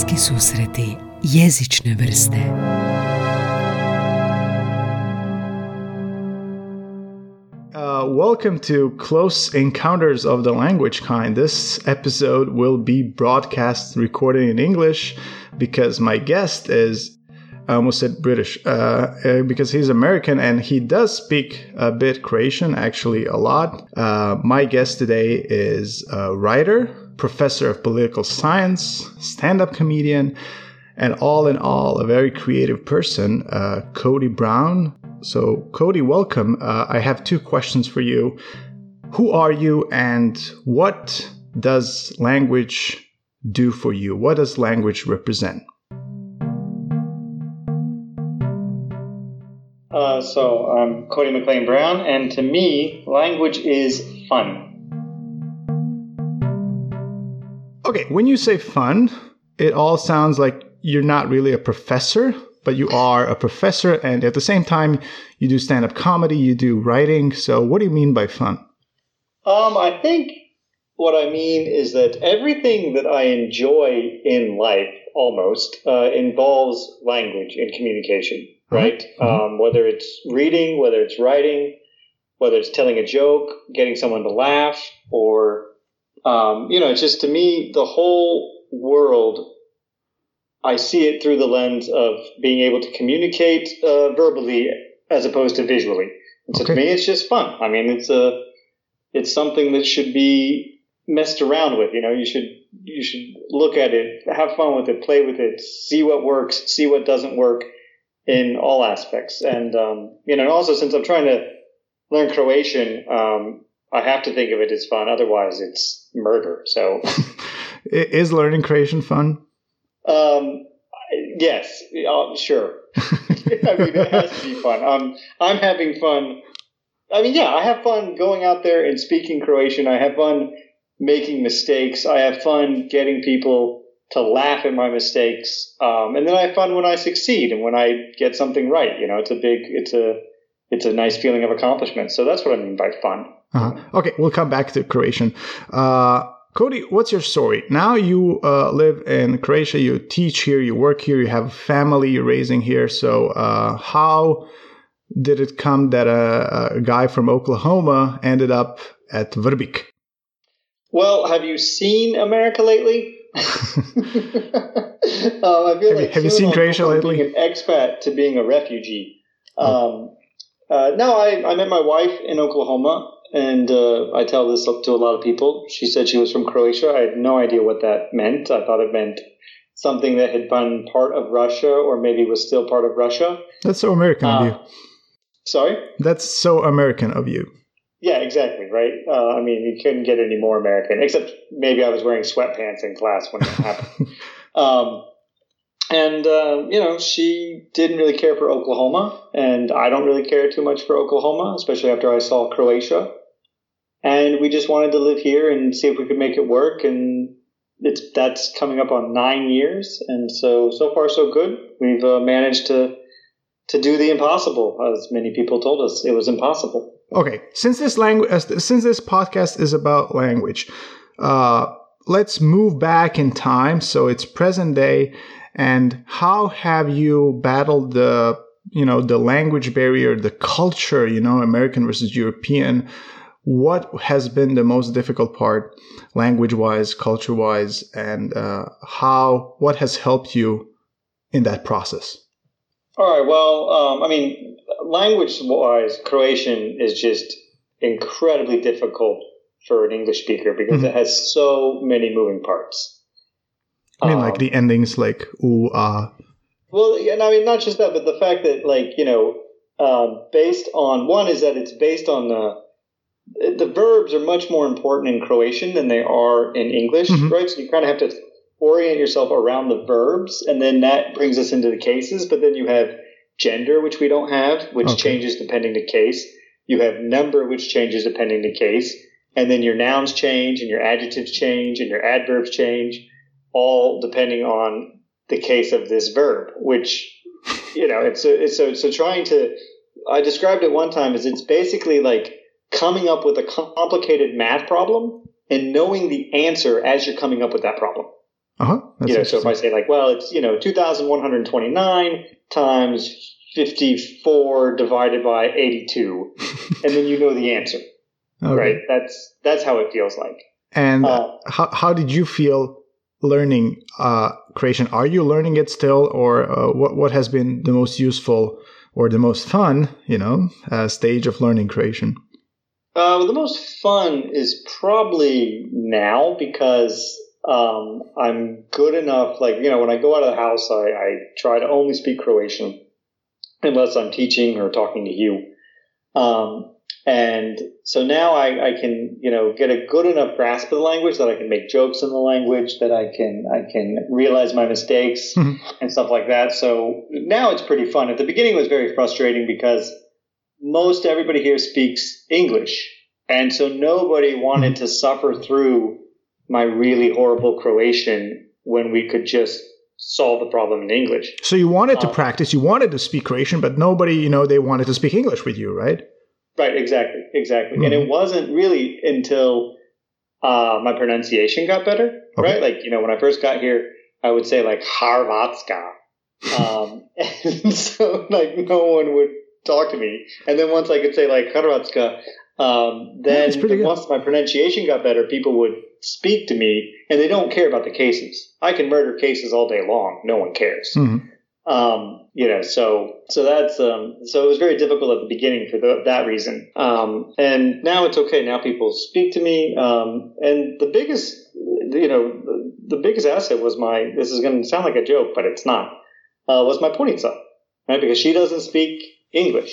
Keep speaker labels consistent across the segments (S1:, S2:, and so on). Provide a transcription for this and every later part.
S1: Susreti jezične vrste
S2: Uh, welcome to Close Encounters of the Language Kind. This episode will be broadcast recorded in English because my guest is, I almost said British, uh, uh, because he's American and he does speak a bit Croatian, actually a lot. Uh, my guest today is a writer, professor of political science, stand up comedian, and all in all, a very creative person, uh, Cody Brown. So, Cody, welcome. Uh, I have two questions for you. Who are you, and what does language do for you? What does language represent?
S3: Uh, so I'm Cody McClain Brown, and to me, language is fun.
S2: Okay, when you say fun, it all sounds like you're not really a professor, but you are a professor, and at the same time, you do stand up comedy, you do writing. So, what do you mean by fun?
S3: Um, I think what I mean is that everything that I enjoy in life almost uh, involves language and communication, right? Um, whether it's reading, whether it's writing, whether it's telling a joke, getting someone to laugh, or, um, you know, it's just to me, the whole world I see it through the lens of being able to communicate uh, verbally as opposed to visually. And so
S2: Okay.
S3: to me, it's just fun. I mean, it's a it's something that should be messed around with. You know, you should you should look at it, have fun with it, play with it, see what works, see what doesn't work in all aspects. And um, you know, and also since I'm trying to learn Croatian, um, I have to think of it as fun. Otherwise, it's murder. So.
S2: Is learning Croatian fun?
S3: Um, yes, uh, sure. I mean, it has to be fun. Um, I'm having fun. I mean, yeah, I have fun going out there and speaking Croatian. I have fun making mistakes. I have fun getting people to laugh at my mistakes. Um, and then I have fun when I succeed and when I get something right. You know, it's a big, it's a, it's a nice feeling of accomplishment. So that's what I mean by fun.
S2: Uh-huh. Okay, we'll come back to Croatian. Uh, Cody, what's your story? Now you uh, live in Croatia, you teach here, you work here, you have a family you're raising here. So, uh, how did it come that a, a guy from Oklahoma ended up at Vrbik?
S3: Well, have you seen America lately? um, I feel
S2: Have you-
S3: like
S2: have you seen Croatia lately?
S3: Being an expat to being a refugee. Um, uh, no, I, I met my wife in Oklahoma, and uh, I tell this to a lot of people. She said she was from Croatia. I had no idea what that meant. I thought it meant something that had been part of Russia, or maybe was still part of Russia.
S2: That's so American of you.
S3: Uh, sorry.
S2: That's so American of you.
S3: Yeah, exactly, right? Uh, I mean, you couldn't get any more American, except maybe I was wearing sweatpants in class when it happened. um, and, uh, you know, she didn't really care for Oklahoma, and I don't really care too much for Oklahoma, especially after I saw Croatia. And we just wanted to live here and see if we could make it work, and it's that's coming up on nine years, and so so far so good. We've uh, managed to to do the impossible, as many people told us it was impossible.
S2: Okay, since this language, since this podcast is about language, uh, let's move back in time. So it's present day, and how have you battled the, you know, the language barrier, the culture, you know, American versus European? What has been the most difficult part, language-wise, culture-wise, and uh, how? What has helped you in that process?
S3: All right. Well, um, I mean, language-wise, Croatian is just incredibly difficult for an English speaker because it has so many moving parts.
S2: I mean,
S3: Um,
S2: like the endings, like ooh, ah.
S3: Well, and I mean, not just that, but the fact that, like, you know, um, based on one is that it's based on the the verbs are much more important in Croatian than they are in English,
S2: Mhm.
S3: right? So you kind of have to orient yourself around the verbs, and then that brings us into the cases. But then you have gender, which we don't have, which
S2: Okay.
S3: changes depending the case. You have number, which changes depending the case, and then your nouns change, and your adjectives change, and your adverbs change, all depending on the case of this verb. Which you know, it's a, it's so so trying to. I described it one time as it's basically like coming up with a complicated math problem and knowing the answer as you're coming up with that problem.
S2: Uh-huh.
S3: you know, so if I say like, well, it's you know, two thousand one hundred twenty-nine times fifty-four divided by eighty-two, and then you know the answer,
S2: Okay.
S3: right? That's that's how it feels like.
S2: And
S3: Uh,
S2: how how did you feel learning uh, Croatian? Are you learning it still, or uh, what what has been the most useful or the most fun, you know, uh, stage of learning Croatian?
S3: Uh, well, the most fun is probably now because um, I'm good enough. Like, you know, when I go out of the house, I, I try to only speak Croatian unless I'm teaching or talking to you. Um, and so now I, I can, you know, get a good enough grasp of the language that I can make jokes in the language, that I can, I can realize my mistakes
S2: Mhm.
S3: and stuff like that. So now it's pretty fun. At the beginning, it was very frustrating because most everybody here speaks English. And so nobody wanted to suffer through my really horrible Croatian when we could just solve the problem in English.
S2: So you wanted to
S3: Uh,
S2: practice, you wanted to speak Croatian, but nobody, you know, they wanted to speak English with you, right?
S3: Right, exactly, exactly. And it wasn't really until uh, my pronunciation got better,
S2: Okay.
S3: right? Like, you know, when I first got here, I would say like Harvatska. Um, and so like no one would talk to me. And then once I could say like Harvatska, um, then
S2: good.
S3: once my pronunciation got better, people would speak to me and they don't care about the cases. I can murder cases all day long. No one cares.
S2: Mhm.
S3: Um, you know, so so that's um, so it was very difficult at the beginning for the, that reason. Um, and now it's okay. Now people speak to me. Um, and the biggest, you know, the, biggest asset was my. This is going to sound like a joke, but it's not. Uh, was my punica, right? Because she doesn't speak English.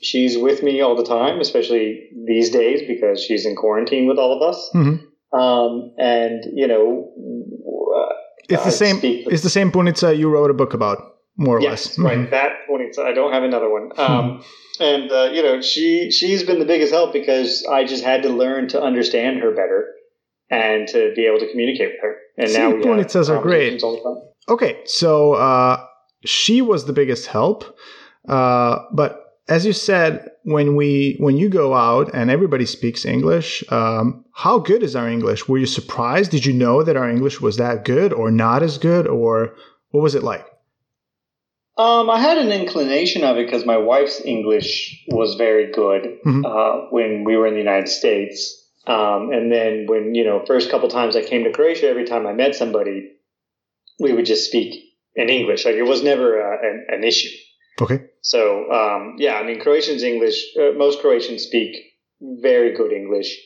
S3: She's with me all the time, especially these days because she's in quarantine with all of us.
S2: Mhm.
S3: Um, and you know, uh,
S2: It's the
S3: I
S2: same.
S3: speak-
S2: It's the same Punica you wrote a book about, more or
S3: yes,
S2: less. Mhm.
S3: right. That one. I don't have another one. Um, and uh, you know, she she's been the biggest help because I just had to learn to understand her better and to be able to communicate with her. And
S2: See,
S3: now we have
S2: are great.
S3: conversations all the time.
S2: Okay, so uh, she was the biggest help, uh, but as you said, when we when you go out and everybody speaks English, um, how good is our English? Were you surprised? Did you know that our English was that good, or not as good, or what was it like?
S3: Um, I had an inclination of it because my wife's English was very good
S2: Mhm.
S3: uh, when we were in the United States. Um, and then when, you know, first couple times I came to Croatia, every time I met somebody, we would just speak in English. Like it was never uh, an, an issue.
S2: Okay,
S3: So, um, yeah, I mean, Croatians English, uh, most Croatians speak very good English.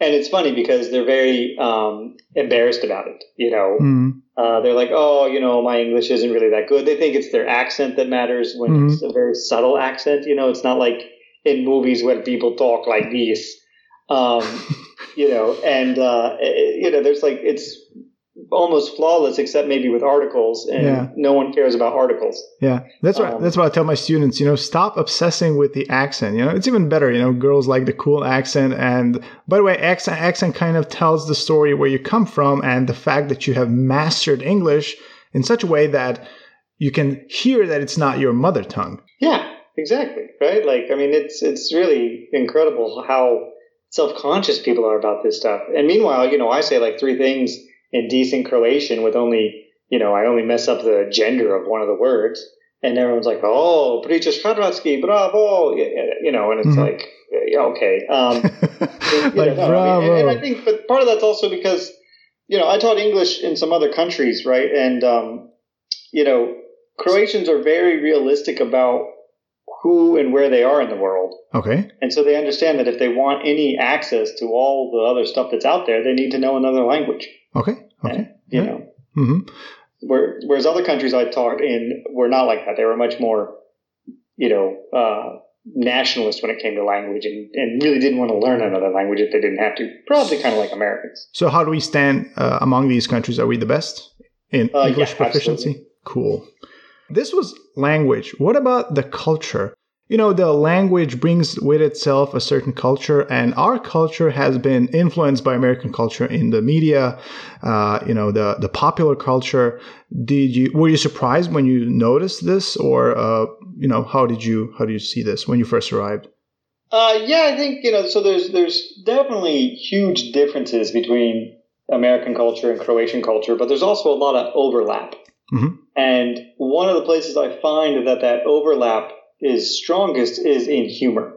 S3: And it's funny because they're very um, embarrassed about it. You know,
S2: mm,
S3: uh, they're like, oh, you know, my English isn't really that good. They think it's their accent that matters when
S2: Mhm.
S3: it's a very subtle accent. You know, it's not like in movies when people talk like this. Um, you know, and uh, eh, you know, there's like it's almost flawless, except maybe with articles, and
S2: Yeah.
S3: no one cares about articles.
S2: yeah, that's what
S3: Um,
S2: that's what I tell my students. You know, stop obsessing with the accent. You know, it's even better. You know, girls like the cool accent, and by the way, accent accent kind of tells the story where you come from, and the fact that you have mastered English in such a way that you can hear that it's not your mother tongue.
S3: Yeah, exactly. Right? Like, I mean, it's it's really incredible how self-conscious people are about this stuff. And meanwhile, you know, I say like three things in decent Croatian with only, you know, I only mess up the gender of one of the words, and everyone's like, "Oh, pričaš hrvatski, bravo," you know, and it's
S2: Mhm.
S3: like, yeah, okay. Um,
S2: like
S3: know, no, I
S2: bravo.
S3: mean, and, and I think, but part of that's also because, you know, I taught English in some other countries, right? And, um, you know, Croatians are very realistic about who and where they are in the world.
S2: okay.
S3: And so they understand that if they want any access to all the other stuff that's out there, they need to know another language.
S2: Okay. Okay.
S3: And, you
S2: Yeah.
S3: know,
S2: hmm
S3: where, whereas other countries I talked in were not like that. They were much more, you know, uh, nationalist when it came to language and, and really didn't want to learn another language if they didn't have to. Probably kind of like Americans.
S2: So, how do we stand uh, among these countries? Are we the best in
S3: Uh,
S2: English
S3: yeah,
S2: proficiency?
S3: absolutely.
S2: Cool. This was language. What about the culture? You know, the language brings with itself a certain culture, and our culture has been influenced by American culture in the media. Uh, you know, the the popular culture. Did you were you surprised when you noticed this, or uh, you know, how did you how do you see this when you first arrived?
S3: Uh, yeah, I think you know. So there's there's definitely huge differences between American culture and Croatian culture, but there's also a lot of overlap.
S2: Mhm.
S3: And one of the places I find that that overlap is strongest is in humor.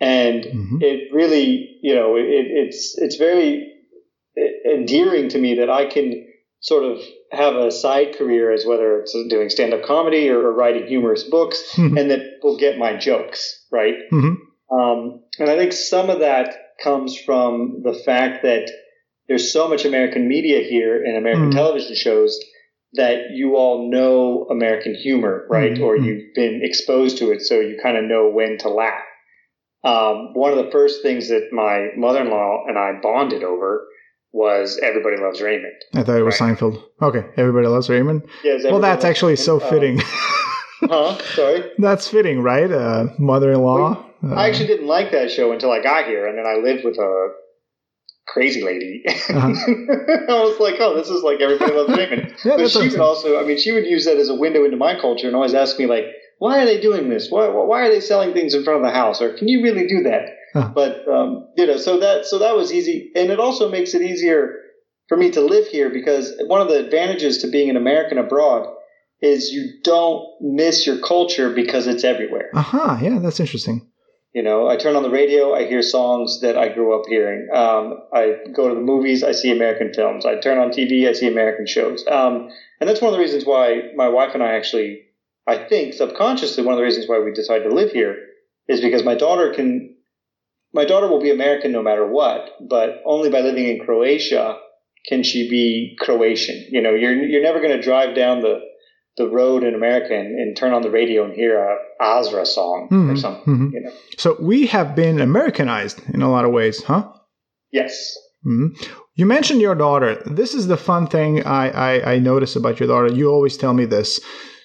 S3: And
S2: Mhm.
S3: it really, you know, it, it's it's very endearing to me that I can sort of have a side career as whether it's doing stand up comedy or, or writing humorous books,
S2: Mhm.
S3: and that will get my jokes right.
S2: Mhm.
S3: Um, and I think some of that comes from the fact that there's so much American media here and American
S2: Mm.
S3: television shows that you all know American humor, right?
S2: Mm,
S3: Or you've been exposed to it, so you kind of know when to laugh. Um, one of the first things that my mother-in-law and I bonded over was Everybody Loves Raymond.
S2: I thought it was
S3: Right.
S2: Seinfeld. Okay, everybody loves Raymond.
S3: Yes,
S2: Well, that's actually so
S3: Raymond. Uh,
S2: fitting.
S3: huh? Sorry.
S2: that's fitting, right? Uh, mother-in-law. Uh,
S3: I actually didn't like that show until I got here, and then I lived with a crazy lady.
S2: Uh-huh.
S3: I was like, oh, this is like everybody loves Raymond.
S2: yeah,
S3: but she would also, I mean, she would use that as a window into my culture and always ask me like, why are they doing this? Why, why are they selling things in front of the house? Or can you really do that?
S2: Huh.
S3: But um, you know, so that so that was easy, and it also makes it easier for me to live here because one of the advantages to being an American abroad is you don't miss your culture because it's everywhere.
S2: Aha, yeah, that's interesting.
S3: You know, I turn on the radio, I hear songs that I grew up hearing. Um, I go to the movies, I see American films. I turn on TV, I see American shows. Um, and that's one of the reasons why my wife and I actually, I think subconsciously, one of the reasons why we decided to live here is because my daughter can, my daughter will be American no matter what, but only by living in Croatia can she be Croatian. You know, you're you're never going to drive down the the road in America and, and turn on the radio and hear a Azra song or
S2: Mhm,
S3: something.
S2: mhm.
S3: You know.
S2: So we have been Americanized in a lot of ways, huh?
S3: Yes.
S2: hmm You mentioned your daughter. This is the fun thing I, I, I notice about your daughter. You always tell me this.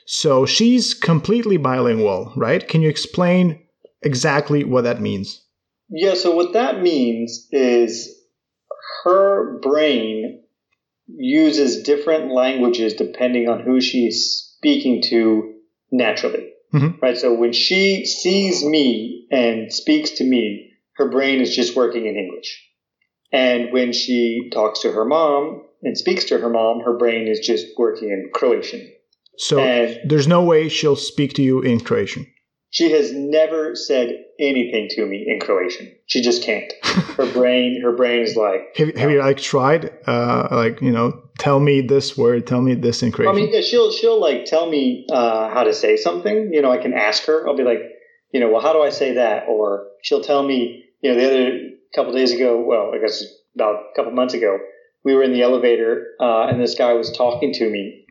S2: So she's completely bilingual, right? Can you explain exactly what that means?
S3: Yeah, so what that means is her brain uses different languages depending on who she's speaking to naturally.
S2: Mhm.
S3: Right? So when she sees me and speaks to me, her brain is just working in English. And when she talks to her mom and speaks to her mom, her brain is just working in Croatian.
S2: So
S3: And
S2: there's no way she'll speak to you in Croatian.
S3: She has never said anything to me in Croatian. She just can't. Her brain, her brain is like,
S2: Have, have you like tried, uh, like you know, tell me this word, tell me this in Croatian?
S3: I
S2: Croatian?
S3: mean, yeah, she'll she'll like tell me uh, how to say something. You know, I can ask her. I'll be like, you know, well, how do I say that? Or she'll tell me. You know, the other couple days ago, well, I guess about a couple months ago, we were in the elevator, uh, and this guy was talking to me,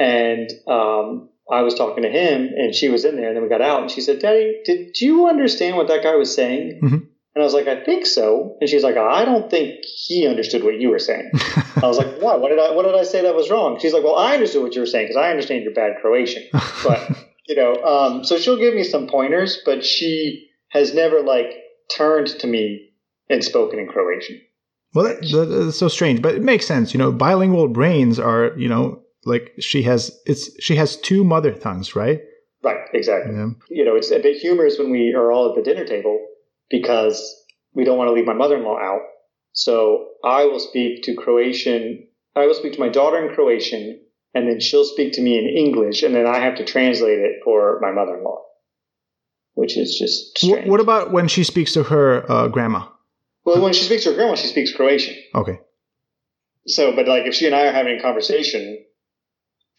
S3: and um, I was talking to him, and she was in there, and then we got out, and she said, "Daddy, did you understand what that guy was saying?"
S2: Mhm.
S3: And I was like, "I think so," and she's like, "I don't think he understood what you were saying." I was like, "Why? What did I? What did I say that was wrong?" She's like, "Well, I understood what you were saying because I understand your bad Croatian." But you know, um, so she'll give me some pointers, but she has never like turned to me and spoken in Croatian.
S2: well, that- that's so strange, but it makes sense. You know, bilingual brains are, you know, like she has, it's she has two mother tongues, right?
S3: Right? Exactly.
S2: Yeah.
S3: You know, it's a bit humorous when we are all at the dinner table because we don't want to leave my mother-in-law out. So I will speak to Croatian. I will speak to my daughter in Croatian, and then she'll speak to me in English, and then I have to translate it for my mother-in-law, which is just strange.
S2: what about when she speaks to her uh, grandma?
S3: well, when she speaks to her grandma, she speaks Croatian.
S2: Okay.
S3: So, but like if she and I are having a conversation,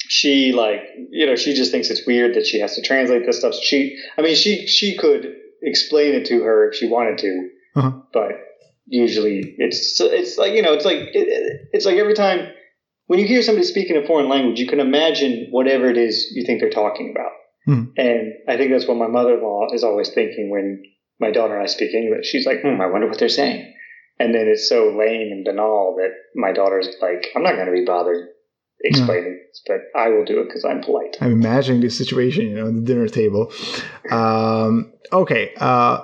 S3: she like you know she just thinks it's weird that she has to translate this stuff. So she, I mean, she she could explain it to her if she wanted to,
S2: Uh-huh.
S3: but usually it's it's like you know it's like it, it's like every time when you hear somebody speaking a foreign language, you can imagine whatever it is you think they're talking about.
S2: Hmm.
S3: And I think that's what my mother-in-law is always thinking when my daughter and I speak English. She's like, hmm, I wonder what they're saying. And then it's so lame and banal that my daughter's like, I'm not going to be bothered explaining this, but I will do it because I'm polite.
S2: I'm imagining this situation, you know, the dinner table. Um, okay, uh,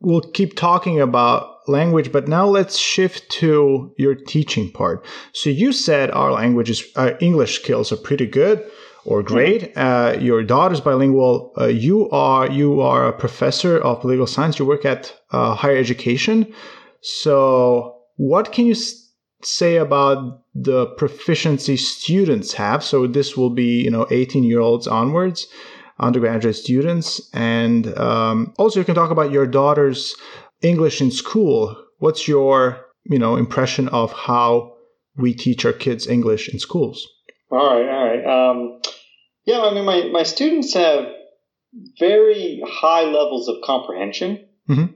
S2: we'll keep talking about language, but now let's shift to your teaching part. So you said our languages, our English skills are pretty good or great. Uh, your daughter's bilingual. Uh, you are you are a professor of political science. You work at uh, higher education. So what can you s- say about the proficiency students have? So this will be, you know, 18 year olds onwards, undergraduate students. And um, also you can talk about your daughter's English in school. What's your, you know, impression of how we teach our kids English in schools?
S3: All right, all right. Um, yeah, I mean, my, my students have very high levels of comprehension.
S2: Mm-hmm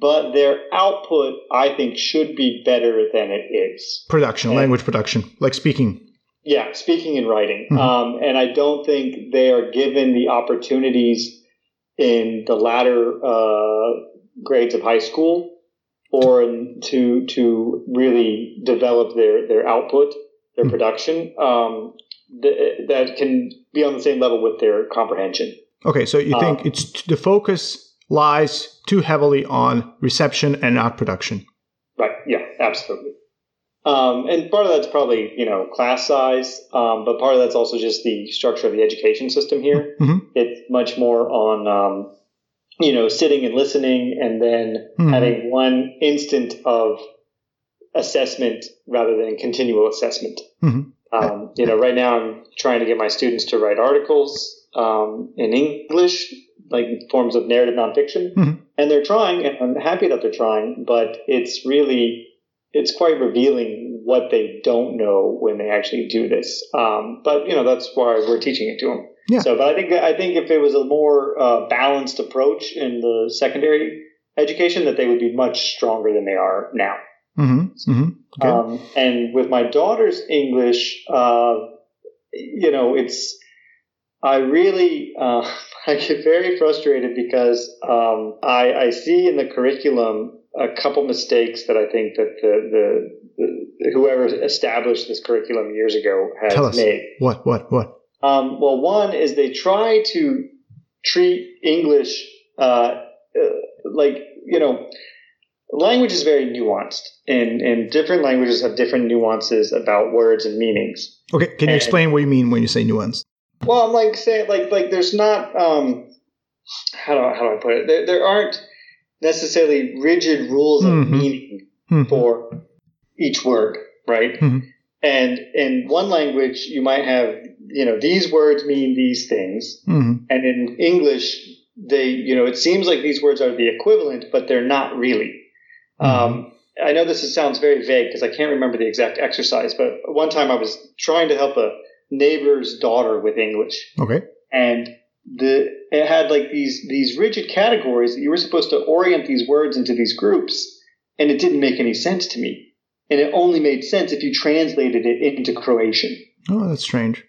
S3: but their output, I think, should be better than it is.
S2: Production, and, language production, like speaking.
S3: Yeah, speaking and writing. Mm-hmm. Um, and I don't think they are given the opportunities in the latter uh, grades of high school or to to really develop their their output, their mm-hmm. production um, th- that can be on the same level with their comprehension.
S2: Okay, so you think um, it's the focus lies too heavily on reception and not production.
S3: Right. Yeah. Absolutely. Um, and part of that's probably you know class size, um, but part of that's also just the structure of the education system here.
S2: Mm-hmm.
S3: It's much more on um, you know sitting and listening, and then mm-hmm. having one instant of assessment rather than continual assessment.
S2: Mm-hmm.
S3: Um, you know, right now I'm trying to get my students to write articles um, in English like forms of narrative nonfiction,
S2: mm-hmm.
S3: and they're trying, and I'm happy that they're trying. But it's really it's quite revealing what they don't know when they actually do this. Um, but you know that's why we're teaching it to them.
S2: Yeah.
S3: So, but I think I think if it was a more uh, balanced approach in the secondary education, that they would be much stronger than they are now.
S2: Mm-hmm. Mm-hmm. Okay.
S3: Um, and with my daughter's English, uh, you know, it's I really uh, I get very frustrated because um, I, I, see in the curriculum a couple mistakes that I think that the, the, the whoever established this curriculum years ago has
S2: Tell us.
S3: made.
S2: What? What? What?
S3: Um, well, one is they try to treat English uh, uh, like you know language is very nuanced and, and different languages have different nuances about words and meanings.
S2: Okay, can you and, explain what you mean when you say nuanced?
S3: Well, I'm like saying like like there's not um how do I, how do I put it? There, there aren't necessarily rigid rules mm-hmm. of meaning mm-hmm. for each word, right?
S2: Mm-hmm.
S3: And in one language, you might have you know these words mean these things,
S2: mm-hmm.
S3: and in English, they you know it seems like these words are the equivalent, but they're not really. Mm-hmm. Um, I know this sounds very vague because I can't remember the exact exercise, but one time I was trying to help a neighbor's daughter with English.
S2: Okay.
S3: And the it had like these these rigid categories that you were supposed to orient these words into these groups, and it didn't make any sense to me. And it only made sense if you translated it into Croatian.
S2: Oh, that's strange.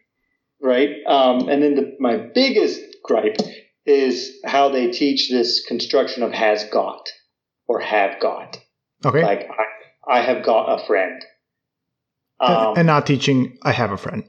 S3: Right. Um, and then the, my biggest gripe is how they teach this construction of has got or have got.
S2: Okay.
S3: Like I, I have got a friend.
S2: Um, and not teaching I have a friend.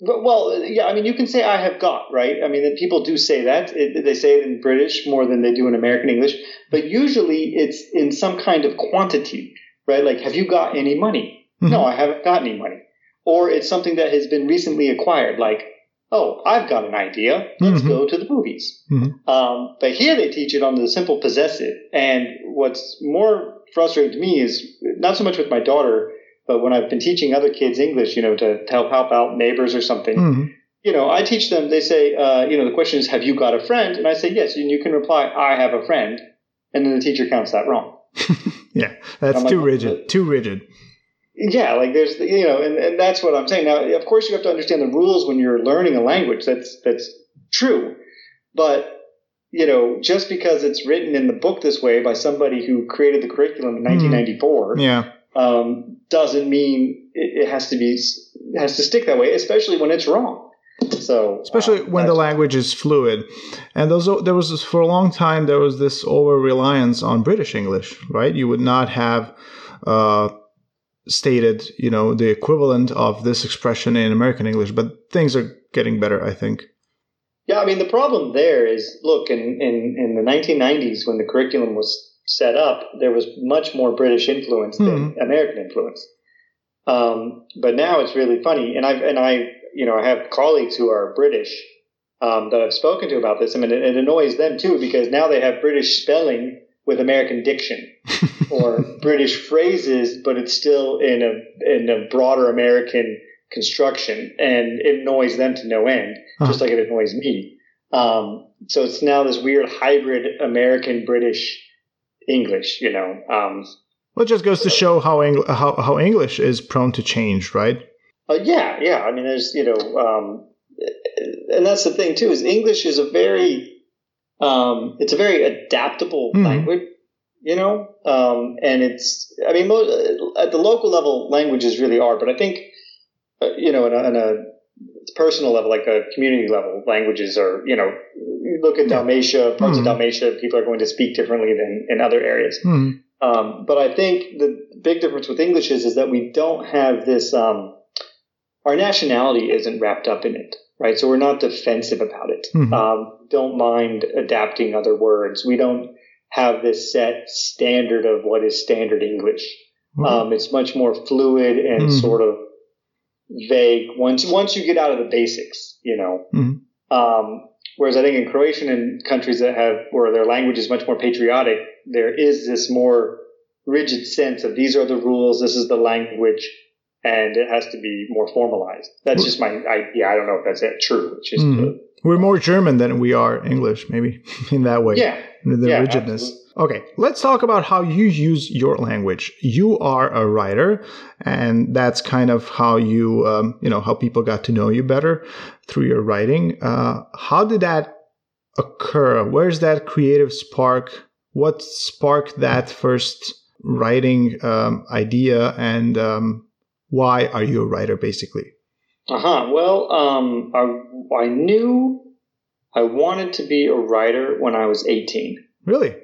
S3: Well, yeah, I mean, you can say I have got, right? I mean, people do say that. It, they say it in British more than they do in American English, but usually it's in some kind of quantity, right? Like, have you got any money? Mm-hmm. No, I haven't got any money. Or it's something that has been recently acquired, like, oh, I've got an idea. Let's mm-hmm. go to the movies.
S2: Mm-hmm.
S3: Um, but here they teach it on the simple possessive. And what's more frustrating to me is not so much with my daughter but when I've been teaching other kids English, you know, to, to help help out neighbors or something,
S2: mm-hmm.
S3: you know, I teach them. They say, uh, you know, the question is, "Have you got a friend?" And I say, "Yes." And you can reply, "I have a friend," and then the teacher counts that wrong.
S2: yeah, that's too like, rigid. Too rigid.
S3: Yeah, like there's, you know, and, and that's what I'm saying. Now, of course, you have to understand the rules when you're learning a language. That's that's true, but you know, just because it's written in the book this way by somebody who created the curriculum in 1994,
S2: mm-hmm. yeah,
S3: um, doesn't mean it, it, has to be it has to stick that way, especially when it's wrong. So,
S2: especially uh, when the language is fluid, and those there was for a long time there was this over reliance on British English, right? You would not have uh, stated, you know, the equivalent of this expression in American English, but things are getting better, I think.
S3: Yeah, I mean the problem there is, look, in in, in the 1990s when the curriculum was set up, there was much more British influence than mm-hmm. American influence. Um, but now it's really funny, and I've and I, you know, I have colleagues who are British um, that I've spoken to about this. I mean, it, it, annoys them too because now they have British spelling with American diction. or British phrases, but it's still in a in a broader American construction, and it annoys them to no end,
S2: Huh.
S3: just like it annoys me. Um, so it's now this weird hybrid American British English, you know. Um,
S2: Well, it just goes to show how, Eng- how how English is prone to change, right?
S3: Uh, yeah, yeah. I mean, there's you know, um, and that's the thing too is English is a very, um, it's a very adaptable
S2: Mhm.
S3: language, you know, um, and it's. I mean, mo- at the local level, languages really are, but I think, uh, you know, on a, on a personal level, like a community level, languages are. You know, you look at Dalmatia, parts
S2: Mhm.
S3: of Dalmatia, people are going to speak differently than in other areas.
S2: Hmm.
S3: Um, but I think the big difference with English is, is that we don't have this, um, our nationality isn't wrapped up in it, right? So we're not defensive about it.
S2: Mhm.
S3: Um, don't mind adapting other words. We don't have this set standard of what is standard English. Um, it's much more fluid and
S2: Mhm.
S3: sort of vague once, once you get out of the basics, you know.
S2: Mhm.
S3: Um, whereas I think in Croatian and countries that have, where their language is much more patriotic, there is this more rigid sense of these are the rules, this is the language, and it has to be more formalized. That's just my idea. I don't know if that's true. It's just,
S2: Mhm. We're more German than we are English, maybe in that way.
S3: yeah,
S2: the
S3: Yeah,
S2: rigidness.
S3: absolutely.
S2: Okay, let's talk about how you use your language. You are a writer, and that's kind of how you, um, you know, how people got to know you better through your writing. Uh, how did that occur? Where's that creative spark? What sparked that first writing um, idea, and um, why are you a writer, basically?
S3: Uh huh. Well, um, I, I knew I wanted to be a writer when I was 18.
S2: Really?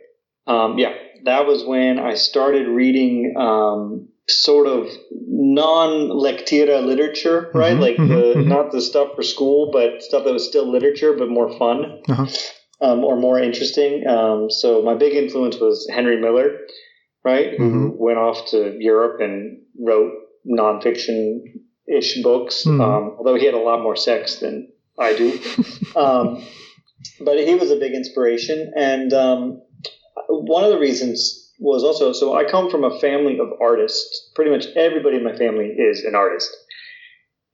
S3: Um, yeah, that was when I started reading um, sort of non-lectura literature, right?
S2: Mhm,
S3: Like the
S2: mhm.
S3: not the stuff for school, but stuff that was still literature but more fun
S2: Uh-huh.
S3: um, or more interesting. Um, so my big influence was Henry Miller, right? Who
S2: Mhm.
S3: went off to Europe and wrote nonfiction-ish books.
S2: Mhm.
S3: Um, although he had a lot more sex than I do. um, but he was a big inspiration. And um, one of the reasons was also so I come from a family of artists. Pretty much everybody in my family is an artist.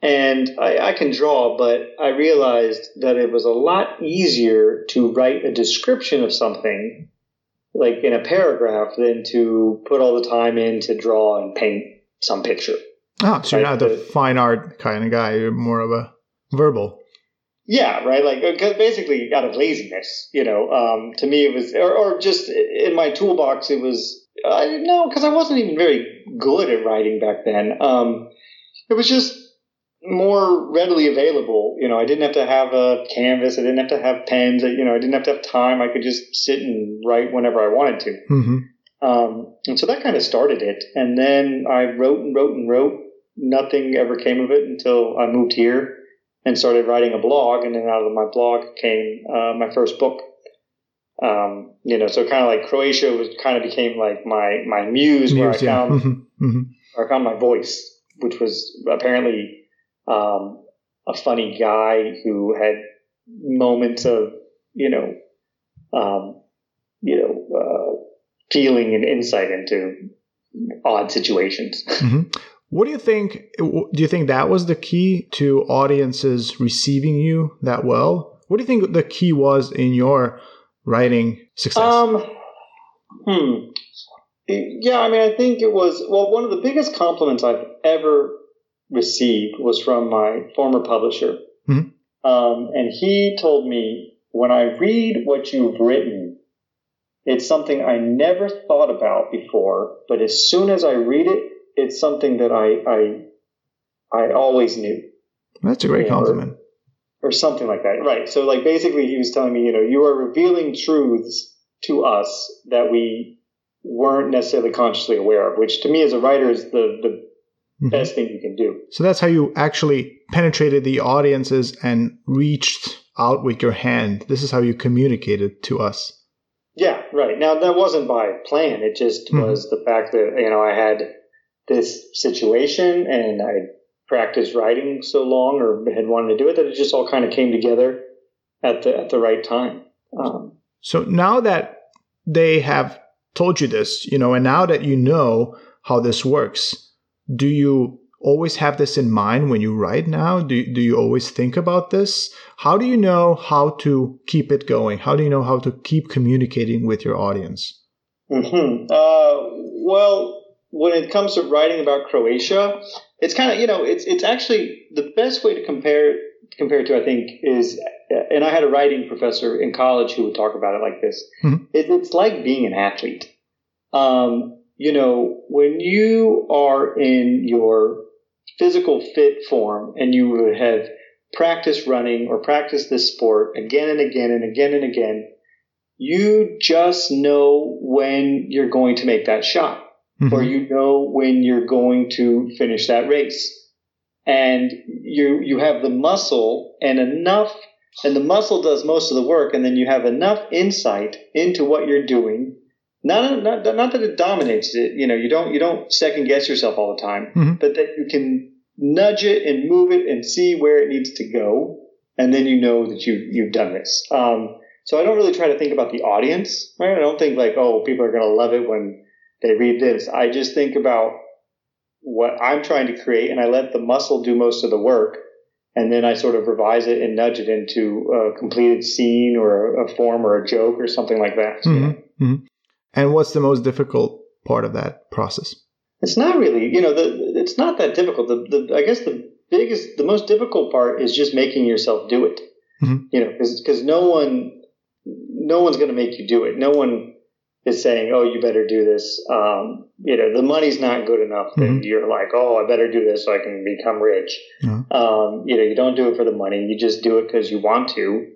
S3: And I, I can draw, but I realized that it was a lot easier to write a description of something, like in a paragraph, than to put all the time in to draw and paint some picture.
S2: Ah, so you're not the
S3: the-
S2: fine art kind of guy. You're more of a verbal.
S3: Yeah, right. Like uh, 'cause basically out of laziness, you know. Um, to me, it was, or, or just in my toolbox, it was. I didn't know because I wasn't even very good at writing back then. Um, it was just more readily available. You know, I didn't have to have a canvas. I didn't have to have pens. I- You know, I didn't have to have time. I could just sit and write whenever I wanted to.
S2: hmm
S3: Um, and so that kind of started it. And then I wrote and wrote and wrote. Nothing ever came of it until I moved here and started writing a blog. And then out of my blog came uh, my first book. Um, you know, so kind of like Croatia was kind of became like my my muse, where I
S2: yeah.
S3: found
S2: Mhm, mhm.
S3: where I found my voice, which was apparently um, a funny guy who had moments of you know um, you know uh, feeling and insight into odd situations.
S2: What do you think? Do you think that was the key to audiences receiving you that well? What do you think the key was in your writing success?
S3: Um, hmm. Yeah, I mean, I think it was, well, one of the biggest compliments I've ever received was from my former publisher.
S2: Mhm.
S3: Um, and he told me, when I read what you've written, it's something I never thought about before, but as soon as I read it, it's something that I, I, I always knew
S2: That's a great
S3: yeah, or-
S2: compliment.
S3: or something like that. Right. So like basically he was telling me, you know, you are revealing truths to us that we weren't necessarily consciously aware of, which to me as a writer is the, the
S2: Mhm.
S3: best thing you can do.
S2: So that's how you actually penetrated the audiences and reached out with your hand. This is how you communicated to us.
S3: Yeah, right. Now that wasn't by plan. It just
S2: Mhm.
S3: was the fact that, you know, I had this situation and I practiced writing so long or had wanted to do it that it just all kind of came together at the, at the right time. Um,
S2: So now that they have told you this, you know, and now that you know how this works, do you always have this in mind when you write now? Do, do you always think about this? How do you know how to keep it going? How do you know how to keep communicating with your audience?
S3: Mm-hmm. Uh, well, when it comes to writing about Croatia, it's kind of you know it's it's actually the best way to compare compare to I think is and I had a writing professor in college who would talk about it like this. Mm-hmm. It, it's like being an athlete. Um, you know, when you are in your physical fit form and you would have practiced running or practiced this sport again and again and again and again, you just know when you're going to make that shot mm-hmm. or you know when you're going to finish that race. And you, you have the muscle and enough, and the muscle does most of the work, and then you have enough insight into what you're doing. Not, not, not that it dominates it, you know, you don't, you don't second guess yourself all the time, mm-hmm. but that you can nudge it and move it and see where it needs to go. And then you know that you, you've done this. Um, so I don't really try to think about the audience, right? I don't think like, oh, people are going to love it when they read this. I just think about what I'm trying to create and I let the muscle do most of the work. And then I sort of revise it and nudge it into a completed scene or a form or a joke or something like that.
S2: Mm-hmm. Mm-hmm. And what's the most difficult part of that process?
S3: It's not really, you know, the, it's not that difficult. The, the, I guess the biggest, the most difficult part is just making yourself do it. Mm-hmm. You know, because no one no one's going to make you do it. No one is saying, "Oh, you better do this." Um, you know, the money's not good enough that mm-hmm. you're like, "Oh, I better do this so I can become rich." Mm-hmm. Um, you know, you don't do it for the money. You just do it because you want to.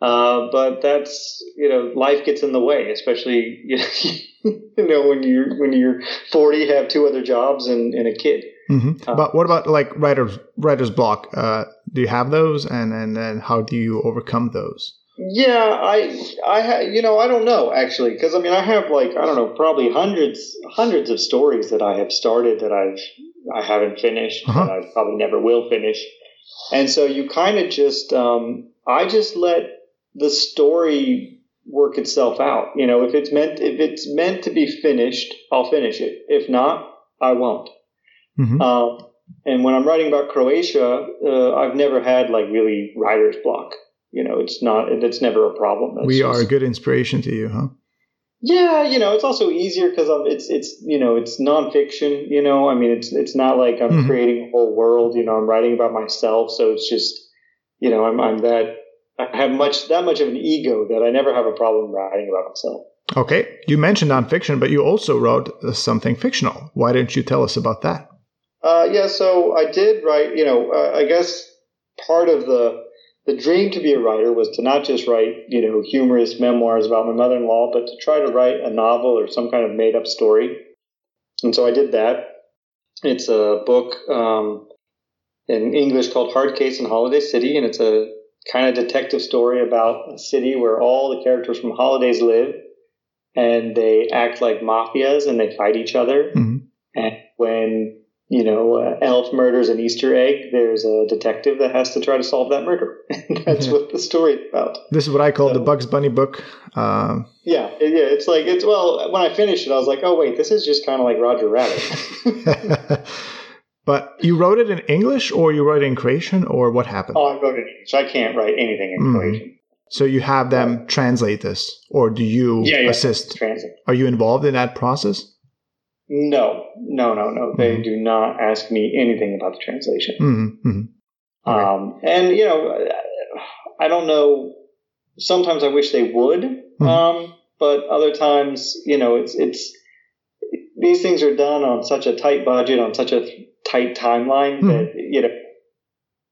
S3: Uh, but that's you know, life gets in the way, especially you know, you know when you're when you're 40, have two other jobs and, and a kid.
S2: Mm-hmm. Uh, but what about like writer's writer's block? Uh, do you have those, and and then how do you overcome those?
S3: Yeah, I, I, ha, you know, I don't know actually, because I mean, I have like I don't know, probably hundreds, hundreds of stories that I have started that I've, I haven't finished, uh-huh. that I probably never will finish, and so you kind of just, um, I just let the story work itself out. You know, if it's meant, if it's meant to be finished, I'll finish it. If not, I won't. Mm-hmm. Um, and when I'm writing about Croatia, uh, I've never had like really writer's block you know, it's not, it's never a problem.
S2: That's we just, are a good inspiration to you, huh?
S3: Yeah, you know, it's also easier because it's it's you know it's nonfiction. You know, I mean, it's it's not like I'm mm-hmm. creating a whole world. You know, I'm writing about myself, so it's just you know I'm I'm that I have much that much of an ego that I never have a problem writing about myself.
S2: Okay, you mentioned nonfiction, but you also wrote uh, something fictional. Why didn't you tell us about that?
S3: Uh, yeah, so I did write. You know, uh, I guess part of the the dream to be a writer was to not just write, you know, humorous memoirs about my mother-in-law, but to try to write a novel or some kind of made-up story. And so I did that. It's a book um, in English called Hard Case in Holiday City, and it's a kind of detective story about a city where all the characters from Holidays live, and they act like mafias and they fight each other. Mm-hmm. And when you know, uh, Elf murders an Easter egg, there's a detective that has to try to solve that murder. that's yeah. what the story is about.
S2: This is what I call so, the Bugs Bunny book.
S3: Um, yeah, yeah, it's like it's well. When I finished it, I was like, oh wait, this is just kind of like Roger Rabbit.
S2: but you wrote it in English, or you wrote it in Croatian, or what happened?
S3: Oh, I wrote it in English. I can't write anything in mm. Croatian.
S2: So you have them translate this, or do you
S3: yeah, yeah,
S2: assist?
S3: Translate.
S2: Are you involved in that process?
S3: No, no, no, no. They mm-hmm. do not ask me anything about the translation. Mm-hmm. mm-hmm. Um, and you know, I don't know. Sometimes I wish they would, mm-hmm. um, but other times, you know, it's it's these things are done on such a tight budget, on such a tight timeline mm-hmm. that you know.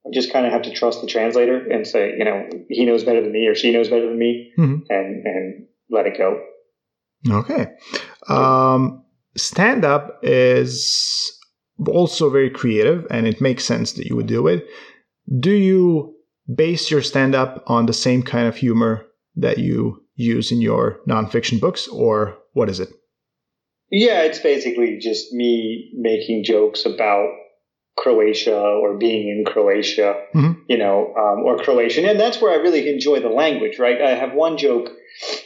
S3: I just kind of have to trust the translator and say, you know, he knows better than me or she knows better than me, mm-hmm. and and let it go.
S2: Okay. Um, stand up is also very creative and it makes sense that you would do it. Do you base your stand up on the same kind of humor that you use in your nonfiction books, or what is it?
S3: Yeah, it's basically just me making jokes about Croatia or being in Croatia,
S2: Mhm.
S3: you know, um, or Croatian. And that's where I really enjoy the language, right? I have one joke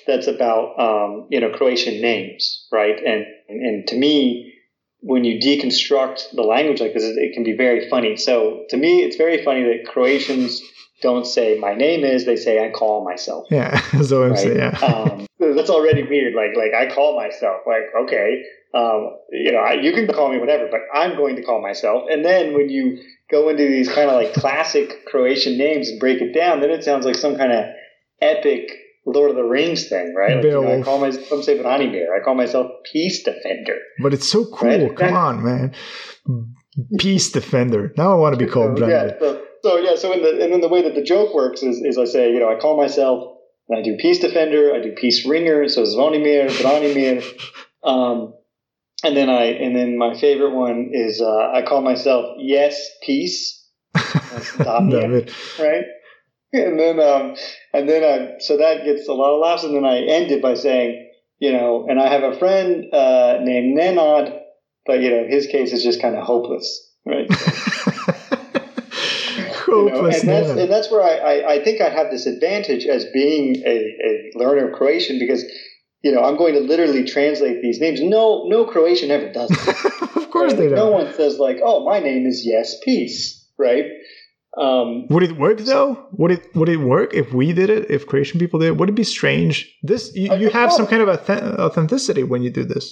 S3: that's about, um, you know, Croatian names, right? And, and to me, when you deconstruct the language like this, it can be very funny. So to me, it's very funny that Croatians don't say my name is, they say I call myself
S2: Yeah, so I'm
S3: right?
S2: yeah.
S3: um, that's already weird. Like, like I call myself, like, okay, um, you know, I, you can call me whatever, but I'm going to call myself. And then when you go into these kind of like classic Croatian names and break it down, then it sounds like some kind of epic Lord of the Rings thing, right? Like, you know, I call myself, I'm say Branimir. I call myself Peace Defender.
S2: but it's so cool.
S3: Right?
S2: Come on, man. Peace defender. Now I want to be called
S3: So, yeah, so, so yeah, so in the and then the way that the joke works is, is I say, you know, I call myself and I do peace defender, I do peace ringer, so Zvonimir, Branimir, um, and then I and then my favorite one is uh, I call myself yes peace, That's Damir,
S2: David.
S3: right? And then um, and then I so that gets a lot of laughs, and then I end it by saying, you know, and I have a friend uh, named Nenad, but you know, his case is just kind of hopeless, right? You know,
S2: Hopeless
S3: and that's and that's where I, I, I think I have this advantage as being a, a learner of Croatian because you know I'm going to literally translate these names. No no Croatian ever does that.
S2: of course they don't.
S3: No one says like, oh, my name is Yes Peace, right? Um,
S2: Would it work though? Would it would it work if we did it? If Croatian people did it? Would it be strange? This you, you have some kind of authenticity when you do this.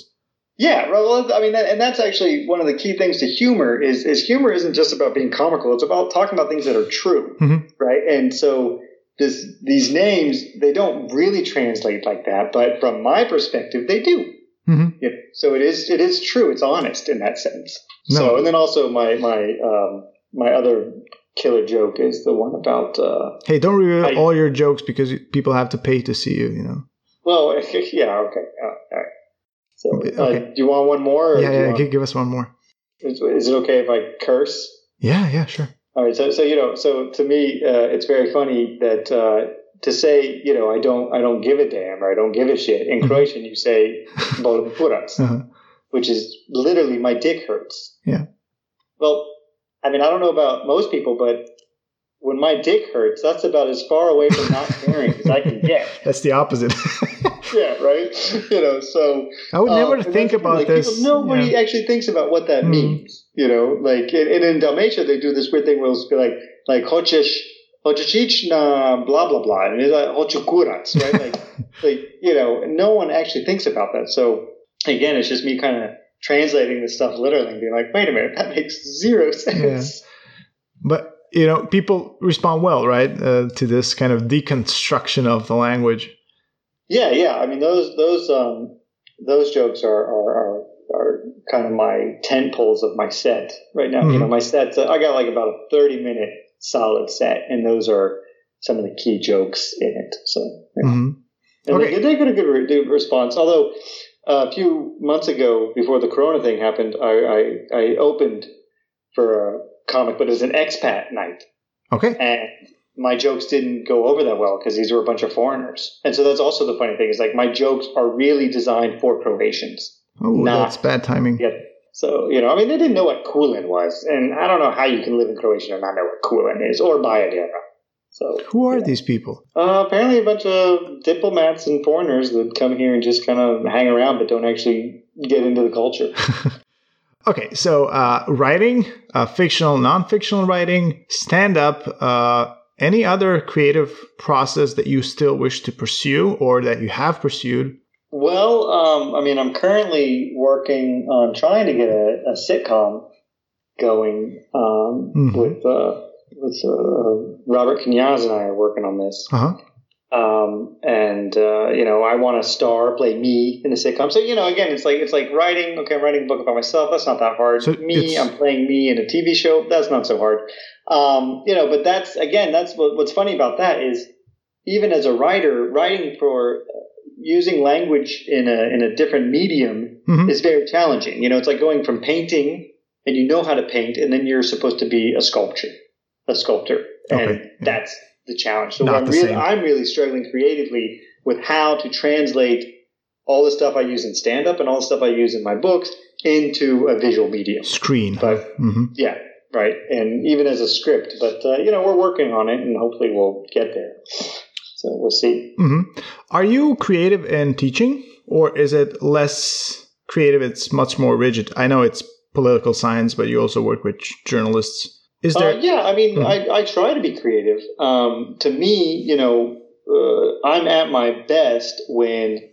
S3: yeah, well, I mean, that, and that's actually one of the key things to humor is is humor isn't just about being comical; it's about talking about things that are true,
S2: Mhm.
S3: right? And so this these names they don't really translate like that, but from my perspective, they do.
S2: Mhm.
S3: You know, so it is it is true. It's honest in that sense.
S2: No.
S3: So and then also my my um, my other killer joke is the one about uh,
S2: Hey, don't reveal
S3: I-
S2: all your jokes because people have to pay to see you. You know.
S3: well yeah okay all right. So uh, do you want one more?
S2: yeah, yeah.
S3: want-
S2: Give, give us one more.
S3: is, is it okay if I curse?
S2: Yeah, yeah, sure.
S3: All right, so so you know, so to me, uh, it's very funny that uh, to say, you know, I don't, I don't give a damn or I don't give a shit. In
S2: Mhm.
S3: Croatian, you say "Boli me kurac,"
S2: Uh-huh.
S3: which is literally my dick hurts.
S2: Yeah.
S3: Well, I mean, I don't know about most people, but when my dick hurts, that's about as far away from not caring as I can get.
S2: That's the opposite.
S3: Yeah, right. You know, so
S2: I would never
S3: and
S2: think about
S3: like,
S2: this.
S3: people- nobody
S2: yeah.
S3: actually thinks about what that
S2: Mhm.
S3: means. You know, like and, and in Dalmatia they do this weird thing where it'll be like like hoćeš hoćeš na blah blah blah, and it's like hoću kurac, right? like like you know, no one actually thinks about that. So again, it's just me kind of translating this stuff literally and being like, wait a minute, that makes zero sense.
S2: But you know, people respond well, right, uh, to this kind of deconstruction of the language.
S3: Yeah, yeah. I mean, those those um those jokes are are are, are kind of my tent poles of my set right now. You
S2: Mhm.
S3: know, my sets. I got like about a thirty minute solid set, and those are some of the key jokes in it. So, yeah.
S2: hmm
S3: and
S2: Okay.
S3: they, they get a good re- response. Although uh, a few months ago, before the Corona thing happened, I I, I opened for a comic, but it was an expat night
S2: Okay.
S3: and my jokes didn't go over that well because these were a bunch of foreigners. And so that's also the funny thing is like my jokes are really designed for Croatians.
S2: Oh, that's bad timing.
S3: Yeah. So, you know, I mean, they didn't know what Kulen was. And I don't know how you can live in Croatia and not know what Kulen is or Bajadera. So,
S2: Who are
S3: yeah.
S2: these people?
S3: Uh, apparently, a bunch of diplomats and foreigners that come here and just kind of hang around but don't actually get into the culture.
S2: Okay, so uh, writing, uh, fictional, non-fictional writing, stand-up, uh, any other creative process that you still wish to pursue or that you have pursued?
S3: Well, um, I mean, I'm currently working on trying to get a, a sitcom going um,
S2: Mhm.
S3: with uh, with uh, Robert Knjaz and I are working on this.
S2: Uh huh.
S3: Um, and uh, you know, I want to star, play me in the sitcom. So you know, again, it's like it's like writing. Okay, I'm writing a book about myself. That's not that hard.
S2: So
S3: me, I'm playing me in a TV show. That's not so hard. Um, you know, but that's again, that's what, what's funny about that is even as a writer, writing for uh, using language in a in a different medium
S2: Mhm.
S3: is very challenging. You know, it's like going from painting and you know how to paint, and then you're supposed to be a sculptor, a sculptor, and
S2: Okay, yeah.
S3: that's the challenge. So I'm really. I'm really struggling creatively with how to translate all the stuff I use in stand up and all the stuff I use in my books into a visual medium.
S2: Screen.
S3: But
S2: hmm
S3: yeah, right? And even as a script, but uh, you know, we're working on it, and hopefully we'll get there. So we'll see.
S2: Mm-hmm. Are you creative in teaching, or is it less creative? It's much more rigid. I know it's political science, but you also work with journalists. Is there?
S3: Uh, yeah, I mean, mm-hmm. I, I try to be creative. Um, to me, you know, uh, I'm at my best when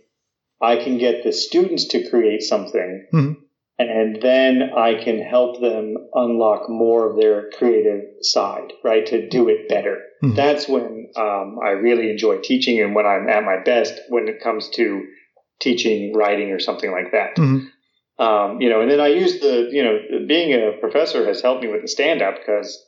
S3: I can get the students to create something. Mm-hmm and then I can help them unlock more of their creative side, right? To do it better. Mm-hmm. That's when um, I really enjoy teaching and when I'm at my best when it comes to teaching writing or something like that. Mm-hmm. Um, you know, and then I use the, you know, being a professor has helped me with the stand up because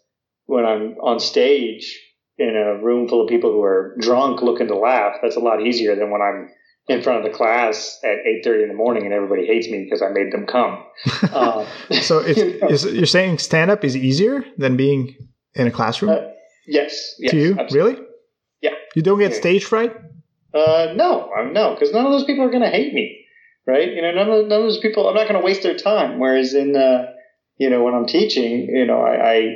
S3: when I'm on stage in a room full of people who are drunk looking to laugh, that's a lot easier than when I'm in front of the class at 8.30 in the morning and everybody hates me because i made them come.
S2: Um, so it's, you know. is, you're saying stand-up is easier than being in a classroom? Uh,
S3: yes, yes,
S2: to you? absolutely. really?
S3: Yeah.
S2: You don't get yeah. stage fright?
S3: Uh, no no because none of those people are going to hate me right you know none of, none of those people i'm not going to waste their time whereas in uh, you know when i'm teaching you know I, I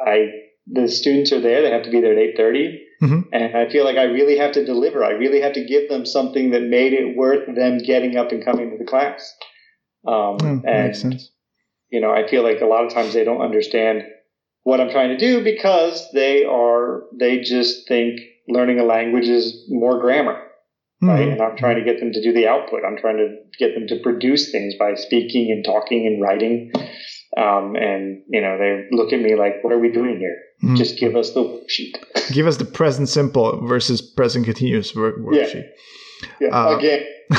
S3: i the students are there they have to be there at 8.30 Mm-hmm. And I feel like I really have to deliver. I really have to give them something that made it worth them getting up and coming to the class. Um,
S2: mm, and, makes sense.
S3: You know, I feel like a lot of times they don't understand what I'm trying to do because they are, they just think learning a language is more grammar. Mm-hmm. Right. And I'm trying to get them to do the output. I'm trying to get them to produce things by speaking and talking and writing. Um, and, you know, they look at me like, what are we doing here? Mm. Just give us the worksheet.
S2: give us the present simple versus present continuous work- worksheet.
S3: Yeah, yeah. Uh, again.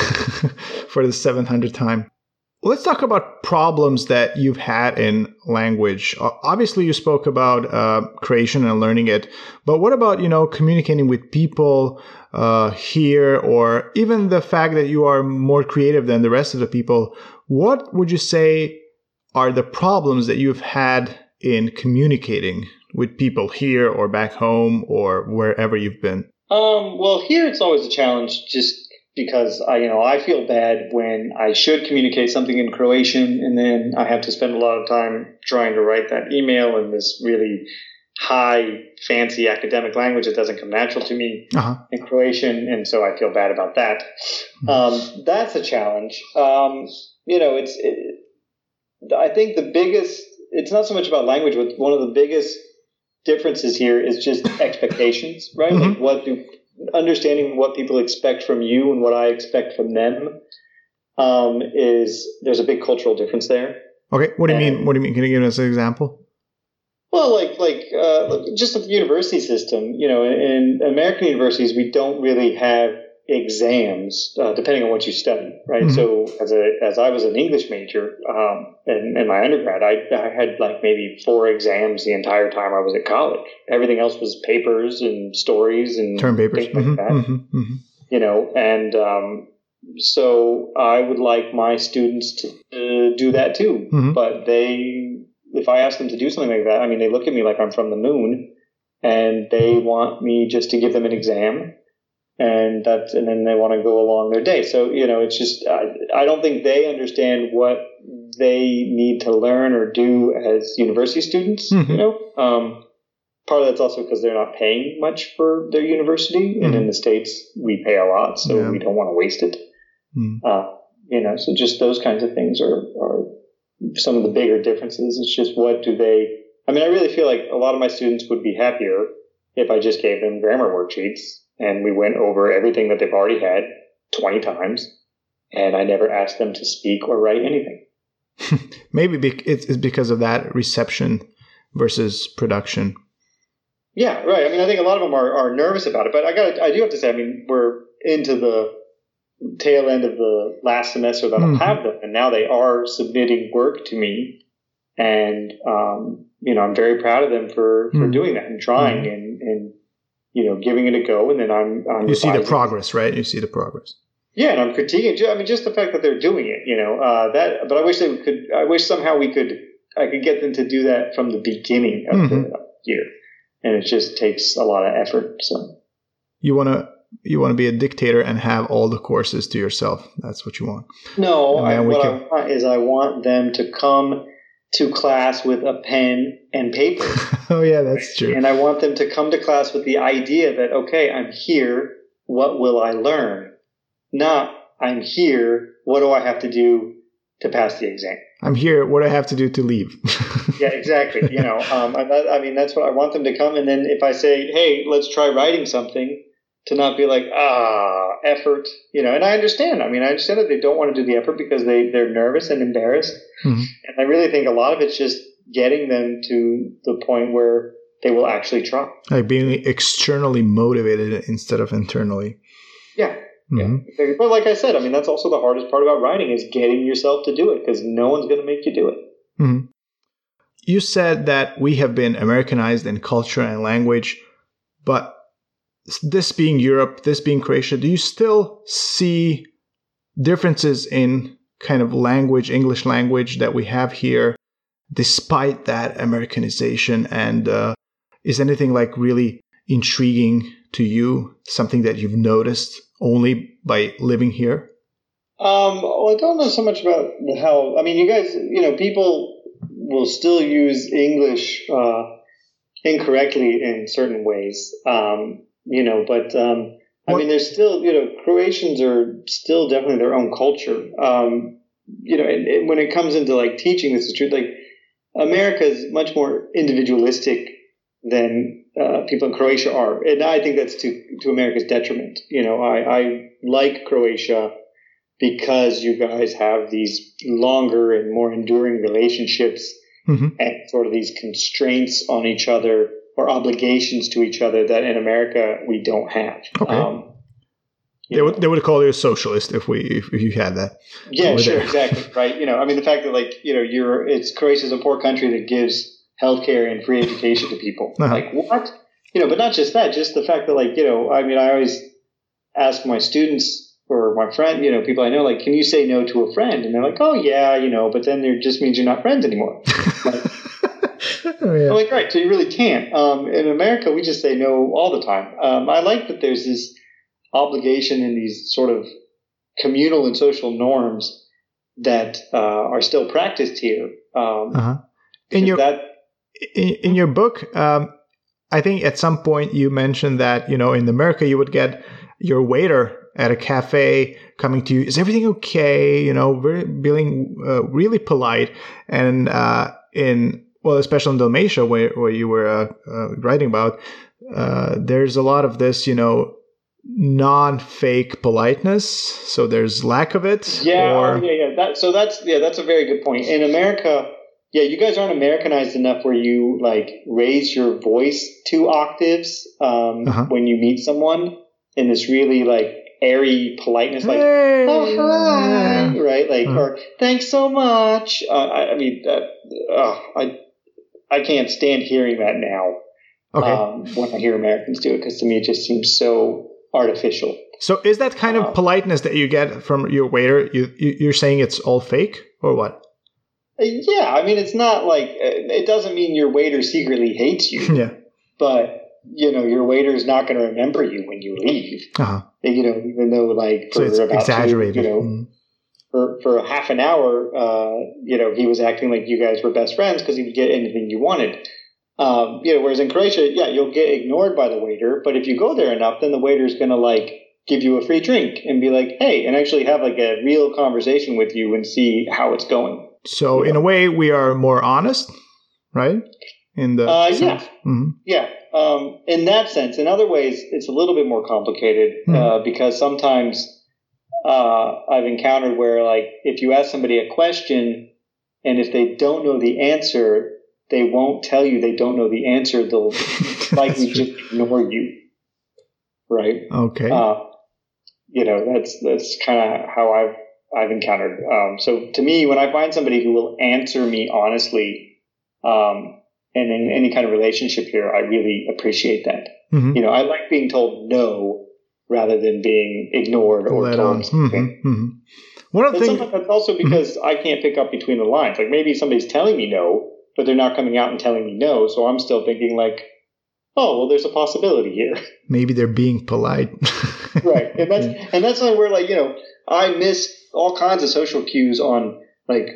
S2: for the 700th time. Let's talk about problems that you've had in language. Obviously, you spoke about uh, Croatian and learning it, but what about you know communicating with people uh, here, or even the fact that you are more creative than the rest of the people? What would you say are the problems that you've had in communicating with people here or back home or wherever you've been?
S3: Um, well, here it's always a challenge just because I, you know, I feel bad when I should communicate something in Croatian and then I have to spend a lot of time trying to write that email in this really high, fancy academic language that doesn't come natural to me uh-huh. in Croatian, and so I feel bad about that. Mm-hmm. Um, that's a challenge. Um, you know, it's. It, I think the biggest. It's not so much about language, but one of the biggest differences here is just expectations, right? Mm-hmm. Like what do understanding what people expect from you and what I expect from them um, is there's a big cultural difference there.
S2: Okay, what do you and, mean? What do you mean? Can you give us an example?
S3: Well, like like uh, just the university system, you know, in American universities, we don't really have exams, uh, depending on what you study, right? Mm-hmm. So as a as I was an English major um, in, in my undergrad, I, I had like maybe four exams the entire time I was at college. Everything else was papers and stories and
S2: term papers, things mm-hmm, that. Mm-hmm, mm-hmm.
S3: you know, and um, so I would like my students to uh, do that too, mm-hmm. but they, if I ask them to do something like that, I mean, they look at me like I'm from the moon, and they want me just to give them an exam and that's and then they want to go along their day. So you know, it's just I, I don't think they understand what they need to learn or do as university students. Mm-hmm. You know, um, part of that's also because they're not paying much for their university, mm-hmm. and in the states we pay a lot, so yeah. we don't want to waste it. Mm-hmm. Uh, you know, so just those kinds of things are are some of the bigger differences. It's just what do they? I mean, I really feel like a lot of my students would be happier if I just gave them grammar worksheets and we went over everything that they've already had 20 times and I never asked them to speak or write anything.
S2: Maybe it's because of that reception versus production.
S3: Yeah, right. I mean, I think a lot of them are, are nervous about it, but I got I do have to say, I mean, we're into the tail end of the last semester that mm-hmm. I'll have them, and now they are submitting work to me, and um, you know, I'm very proud of them for for mm-hmm. doing that and trying mm-hmm. and and you know, giving it a go, and then I'm, I'm
S2: you see the progress, right? You see the progress.
S3: Yeah, and I'm critiquing. I mean, just the fact that they're doing it, you know, uh, that. But I wish they could. I wish somehow we could. I could get them to do that from the beginning of mm-hmm. the year, and it just takes a lot of effort. So
S2: you want to you want to be a dictator and have all the courses to yourself. That's what you want.
S3: No, I, what can... I want is I want them to come to class with a pen and paper.
S2: oh yeah, that's true.
S3: And I want them to come to class with the idea that okay, I'm here. What will I learn? Not I'm here. What do I have to do to pass the exam?
S2: I'm here. What do I have to do to leave?
S3: yeah, exactly. You know, um, I, I mean, that's what I want them to come. And then if I say, hey, let's try writing something, to not be like, ah, effort, you know, and I understand. I mean, I understand that they don't want to do the effort because they, they're nervous and embarrassed. Mm-hmm. And I really think a lot of it's just getting them to the point where they will actually try.
S2: Like being externally motivated instead of internally.
S3: Yeah. Mm-hmm. Yeah. But like I said, I mean, that's also the hardest part about writing is getting yourself to do it because no one's going to make you do it.
S2: Mm-hmm. You said that we have been Americanized in culture and language, but this being Europe, this being Croatia, do you still see differences in kind of language, English language that we have here, despite that Americanization? And uh, is anything like really intriguing to you? Something that you've noticed only by living here?
S3: Um, well, I don't know so much about how. I mean, you guys, you know, people will still use English uh, incorrectly in certain ways. Um, you know, but um, I mean, there's still, you know, Croatians are still definitely their own culture. Um, you know, and, and, when it comes into like teaching, this is true. Like America is much more individualistic than uh, people in Croatia are, and I think that's to to America's detriment. You know, I, I like Croatia because you guys have these longer and more enduring relationships mm-hmm. and sort of these constraints on each other or obligations to each other that in America we don't have.
S2: Okay. Um, they would, they would call you a socialist if we if you had that.
S3: Yeah, sure, there. exactly, right. You know, I mean, the fact that like you know, you're it's Croatia's a poor country that gives healthcare and free education to people. Uh-huh. Like what? You know, but not just that, just the fact that like you know, I mean, I always ask my students or my friend, you know, people I know, like, can you say no to a friend? And they're like, oh yeah, you know, but then it just means you're not friends anymore. like, oh, yeah. Like, right, so you really can't. Um, in America, we just say no all the time. Um, I like that there's this obligation and these sort of communal and social norms that uh, are still practiced here. Um,
S2: uh-huh. In your that, in, in, your book, um, I think at some point you mentioned that you know in America you would get your waiter at a cafe coming to you is everything okay you know very being uh, really polite and uh, in well, especially in Dalmatia, where, where you were uh, uh, writing about, uh, there's a lot of this, you know, non-fake politeness. So there's lack of it.
S3: Yeah, or... yeah, yeah. That, so that's yeah, that's a very good point. In America, yeah, you guys aren't Americanized enough where you like raise your voice two octaves um, uh-huh. when you meet someone in this really like airy politeness, like hey. oh hi, right? Like uh-huh. or thanks so much. Uh, I, I, mean, uh, I I can't stand hearing that now. Okay. Um, when I hear Americans do it, because to me it just seems so artificial.
S2: So is that kind of um, politeness that you get from your waiter? You, you are saying it's all fake or what?
S3: Yeah, I mean it's not like it doesn't mean your waiter secretly hates you.
S2: yeah.
S3: But you know your waiter is not going to remember you when you leave.
S2: Uh-huh.
S3: You know, even though like
S2: for so about exaggerated.
S3: Two, you know, mm for, for half an hour, uh, you know, he was acting like you guys were best friends because he would get anything you wanted. Um, you know, whereas in Croatia, yeah, you'll get ignored by the waiter, but if you go there enough, then the waiter's going to like give you a free drink and be like, hey, and actually have like a real conversation with you and see how it's going.
S2: So, in a way, we are more honest, right? In the
S3: uh, yeah, mm-hmm. yeah. Um, in that sense, in other ways, it's a little bit more complicated mm-hmm. uh, because sometimes uh, I've encountered where like if you ask somebody a question and if they don't know the answer, they won't tell you they don't know the answer. They'll likely just ignore you. Right.
S2: Okay.
S3: Uh, you know, that's that's kind of how I've I've encountered. Um, so to me, when I find somebody who will answer me honestly, um, and in any kind of relationship here, I really appreciate that. Mm-hmm. You know, I like being told no rather than being ignored or told.
S2: Mm-hmm, mm-hmm. One of the things
S3: that's also mm-hmm. because. I can't pick up between the lines. Like maybe somebody's telling me no, but they're not coming out and telling me no, so I'm still thinking like, oh, well, there's a possibility here.
S2: Maybe they're being polite.
S3: right, and that's and that's where like you know I miss all kinds of social cues on like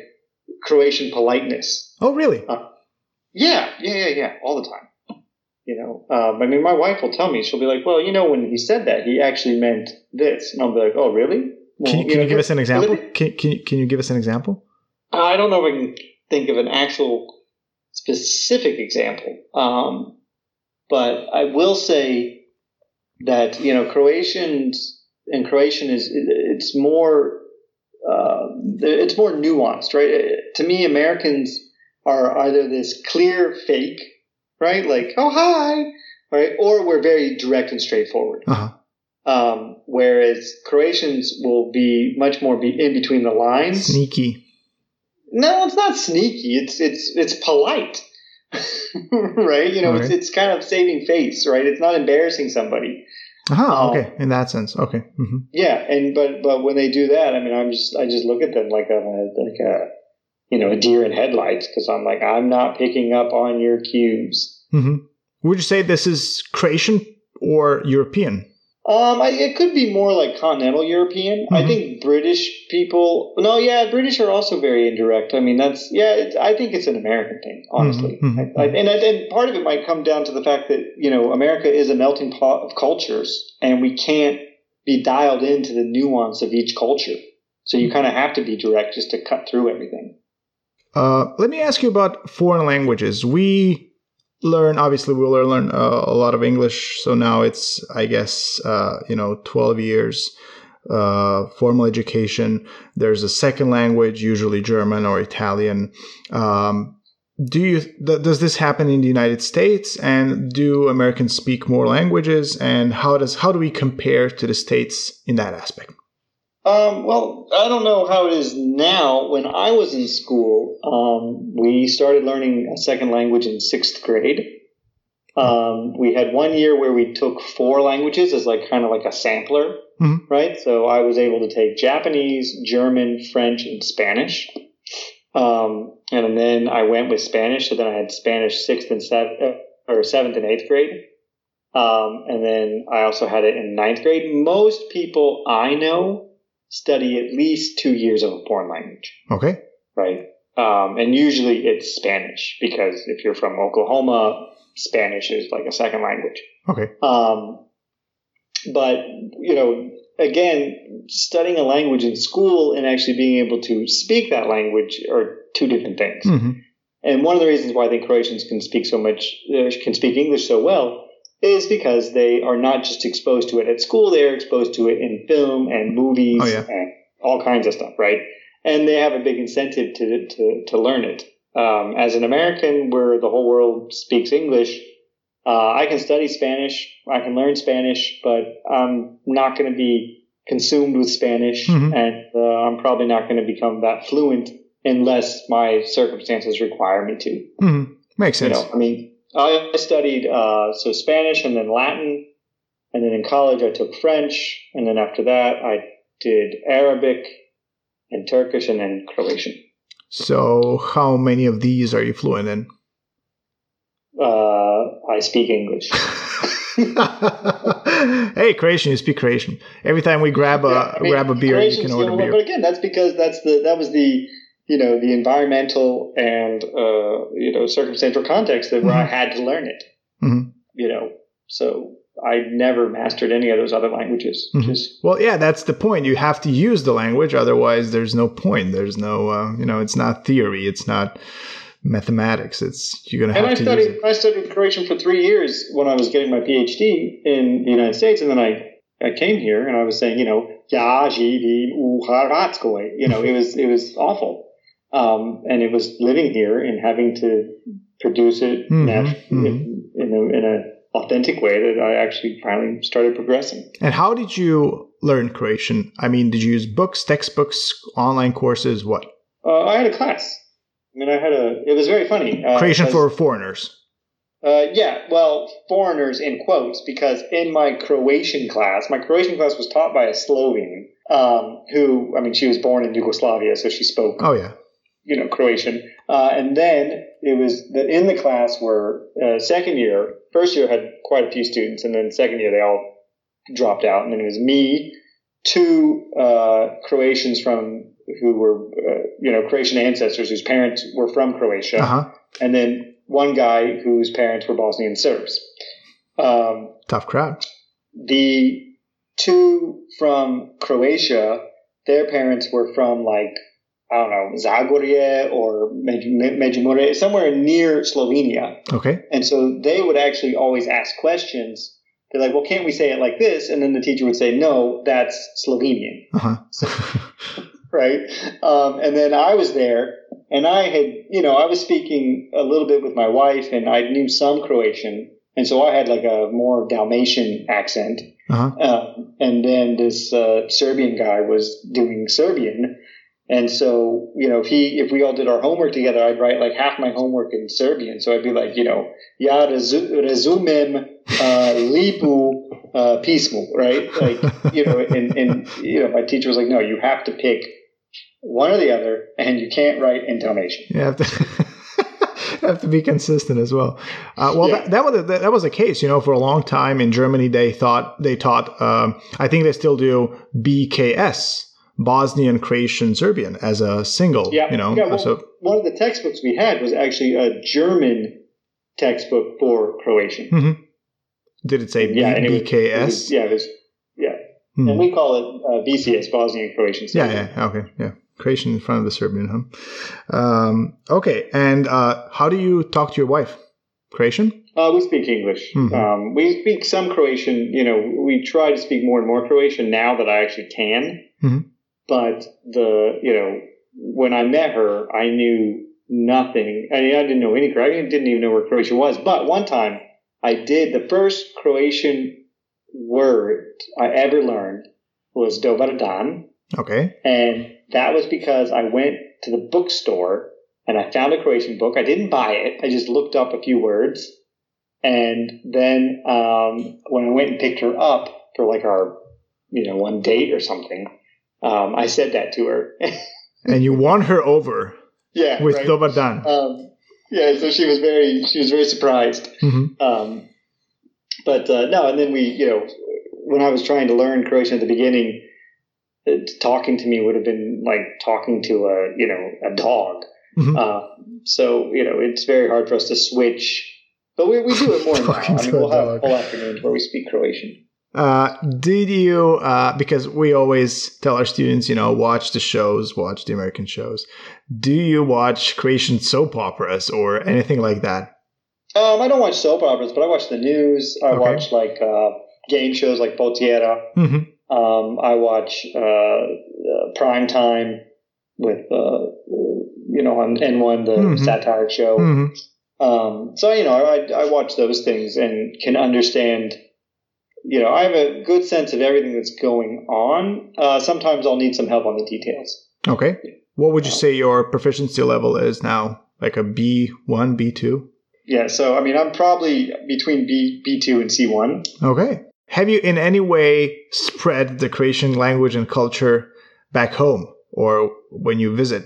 S3: Croatian politeness.
S2: Oh, really?
S3: Uh, yeah, yeah, yeah, yeah, all the time. You know, um, I mean, my wife will tell me, she'll be like, well, you know, when he said that, he actually meant this. And I'll be like, oh, really? Well,
S2: can you, can
S3: know,
S2: you give us an example? Can, can, you, can you give us an example?
S3: I don't know if I can think of an actual specific example. Um, but I will say that, you know, Croatians and Croatian is, it's more, uh, it's more nuanced, right? To me, Americans are either this clear fake right? Like, oh, hi, right? Or we're very direct and straightforward.
S2: Uh-huh.
S3: Um, whereas Croatians will be much more be in between the lines.
S2: Sneaky.
S3: No, it's not sneaky. It's it's it's polite, right? You know, it's it's kind of saving face, right? It's not embarrassing somebody.
S2: Uh-huh, um, okay, in that sense, okay. Mm-hmm.
S3: Yeah, and but but when they do that, I mean, I'm just I just look at them like a like a you know a deer in headlights because I'm like I'm not picking up on your cues.
S2: Mm-hmm. Would you say this is Croatian or European?
S3: Um, I, it could be more like continental European. Mm-hmm. I think British people. No, yeah, British are also very indirect. I mean, that's yeah. I think it's an American thing, honestly. Mm-hmm. mm-hmm. I, I, and, and part of it might come down to the fact that you know America is a melting pot of cultures, and we can't be dialed into the nuance of each culture. So you kind of have to be direct just to cut through everything.
S2: Uh, let me ask you about foreign languages. We learn obviously we'll learn uh, a lot of english. So now it's i guess uh, you know 12 years uh, formal education. There's a second language usually german or italian. Um, do you th- does this happen in the united states? And do americans speak more languages? And how does how do we compare to the states in that aspect
S3: um, well, I don't know how it is now. When I was in school, um, we started learning a second language in sixth grade. Um, we had one year where we took four languages as like kind of like a sampler, mm-hmm. right? So I was able to take Japanese, German, French, and Spanish. Um, and then I went with Spanish. So then I had Spanish sixth and seventh, or seventh and eighth grade. Um, and then I also had it in ninth grade. Most people I know study at least two years of a foreign language.
S2: Okay.
S3: Right. Um, and usually it's Spanish because if you're from Oklahoma, Spanish is like a second language.
S2: Okay.
S3: Um, but you know, again, studying a language in school and actually being able to speak that language are two different things.
S2: Mm-hmm.
S3: And one of the reasons why I think Croatians can speak so much, uh, can speak English so well, is because they are not just exposed to it at school, they are exposed to it in film and movies
S2: oh, yeah.
S3: and all kinds of stuff, right? And they have a big incentive to, to, to learn it. Um, as an American, where the whole world speaks English, uh, I can study Spanish, I can learn Spanish, but I'm not going to be consumed with Spanish,
S2: mm-hmm.
S3: and uh, I'm probably not going to become that fluent unless my circumstances require me to.
S2: Mm-hmm. Makes sense.
S3: You know, I mean, I studied uh, so Spanish and then Latin, and then in college I took French, and then after that I did Arabic and Turkish, and then Croatian.
S2: So, how many of these are you fluent in?
S3: Uh, I speak English.
S2: hey, Croatian, you speak Croatian. Every time we grab a yeah, I mean, grab a beer, you can order beer.
S3: But again, that's because that's the that was the you know the environmental and uh, you know circumstantial context that where mm-hmm. I had to learn it.
S2: Mm-hmm.
S3: You know, so I never mastered any of those other languages.
S2: Mm-hmm. Just well, yeah, that's the point. You have to use the language, otherwise, there's no point. There's no, uh, you know, it's not theory. It's not mathematics. It's you're gonna have
S3: and I
S2: to
S3: studied,
S2: use it.
S3: I studied Croatian for three years when I was getting my PhD in the United States, and then I I came here and I was saying, you know, ja živim u Hrvatskoj. You know, it was it was awful. Um, and it was living here and having to produce it
S2: mm-hmm,
S3: mm-hmm. In, in, a, in a authentic way that I actually finally started progressing.
S2: And how did you learn Croatian? I mean, did you use books, textbooks, online courses? What?
S3: Uh, I had a class. I mean, I had a. It was very funny.
S2: Uh, Croatian for foreigners.
S3: Uh, yeah, well, foreigners in quotes, because in my Croatian class, my Croatian class was taught by a Slovene, um, who, I mean, she was born in Yugoslavia, so she spoke.
S2: Oh yeah
S3: you know, Croatian. Uh, and then it was that in the class were uh, second year, first year had quite a few students, and then second year they all dropped out, and then it was me, two uh, Croatians from who were uh, you know Croatian ancestors whose parents were from Croatia,
S2: Uh-huh.
S3: and then one guy whose parents were Bosnian Serbs. Um,
S2: Tough crowd.
S3: the two from Croatia, their parents were from like I don't know Zagorje or Međimurje, somewhere near Slovenia,
S2: Okay.
S3: and so they would actually always ask questions. They're like, "Well, can't we say it like this?" And then the teacher would say, "No, that's Slovenian."
S2: Uh-huh.
S3: right? Um, and then I was there, and I had, you know, I was speaking a little bit with my wife, and I knew some Croatian, and so I had like a more Dalmatian accent.
S2: uh-huh.
S3: Um, and then this uh, Serbian guy was doing Serbian. And so, you know, if he, if we all did our homework together, I'd write like half my homework in Serbian. So I'd be like, you know, ja razumem uh, lipu uh, pismu, right? Like, you know, and, and, you know, my teacher was like, no, you have to pick one or the other, and you can't write in Dalmatian.
S2: You have to have to be consistent as well. Uh, well,
S3: Yeah.
S2: that, that was that, that was the case. You know, for a long time in Germany, they thought they taught. Um, I think they still do BKS, Bosnian, Croatian, Serbian as a single.
S3: Yeah.
S2: You know,
S3: Yeah, well,
S2: so
S3: one of the textbooks we had was actually a German textbook for Croatian.
S2: did it say
S3: yeah, and it
S2: BKS?
S3: was- yeah, it was, yeah.
S2: Hmm.
S3: And we call it uh, BCS, Bosnian Croatian.
S2: Yeah,
S3: Serbian.
S2: yeah, okay, yeah. Croatian in front of the Serbian, huh? Um, okay, and uh, how do you talk to your wife? Croatian?
S3: Uh, we speak English.
S2: Mhm.
S3: Um, we speak some Croatian. You know, we try to speak more and more Croatian now that I actually can.
S2: Mhm.
S3: But the, you know, when I met her, I knew nothing. I mean, I didn't know any Croatian. I didn't even know where Croatia was. But one time, I did the first Croatian word I ever learned was Dobar dan.
S2: Okay.
S3: And that was because I went to the bookstore and I found a Croatian book. I didn't buy it. I just looked up a few words. And then um, when I went and picked her up for like our, you know, one date or something, um, I said that to her.
S2: And you won her over
S3: yeah.
S2: with
S3: right.
S2: Dobar dan.
S3: Um, yeah. So she was very, she was very surprised.
S2: Mhm.
S3: Um, but uh, no, and then we, you know, when I was trying to learn Croatian at the beginning, it, talking to me would have been like talking to a, you know, a dog.
S2: Mhm.
S3: Uh, so you know, it's very hard for us to switch. But we, we do it more now. I mean, we'll have whole afternoons where we speak Croatian.
S2: Uh, did you, uh, because we always tell our students, you know, watch the shows, watch the American shows. Do you watch Croatian soap operas or anything like that?
S3: Um, I don't watch soap operas, but I watch the news. I
S2: Okay.
S3: watch like uh, game shows like Potjera.
S2: hmm
S3: Um, I watch uh, uh, Prime Time with, uh, you know, on N1, the
S2: Mhm.
S3: satire show.
S2: hmm
S3: Um, so, you know, I, I watch those things and can understand, you know, I have a good sense of everything that's going on. Uh, sometimes I'll need some help on the details.
S2: Okay. What would you say your proficiency level is now? Like a B1, B2?
S3: Yeah, so, I mean, I'm probably between B, B2 and C1.
S2: Okay. Have you in any way spread the Croatian language and culture back home or when you visit?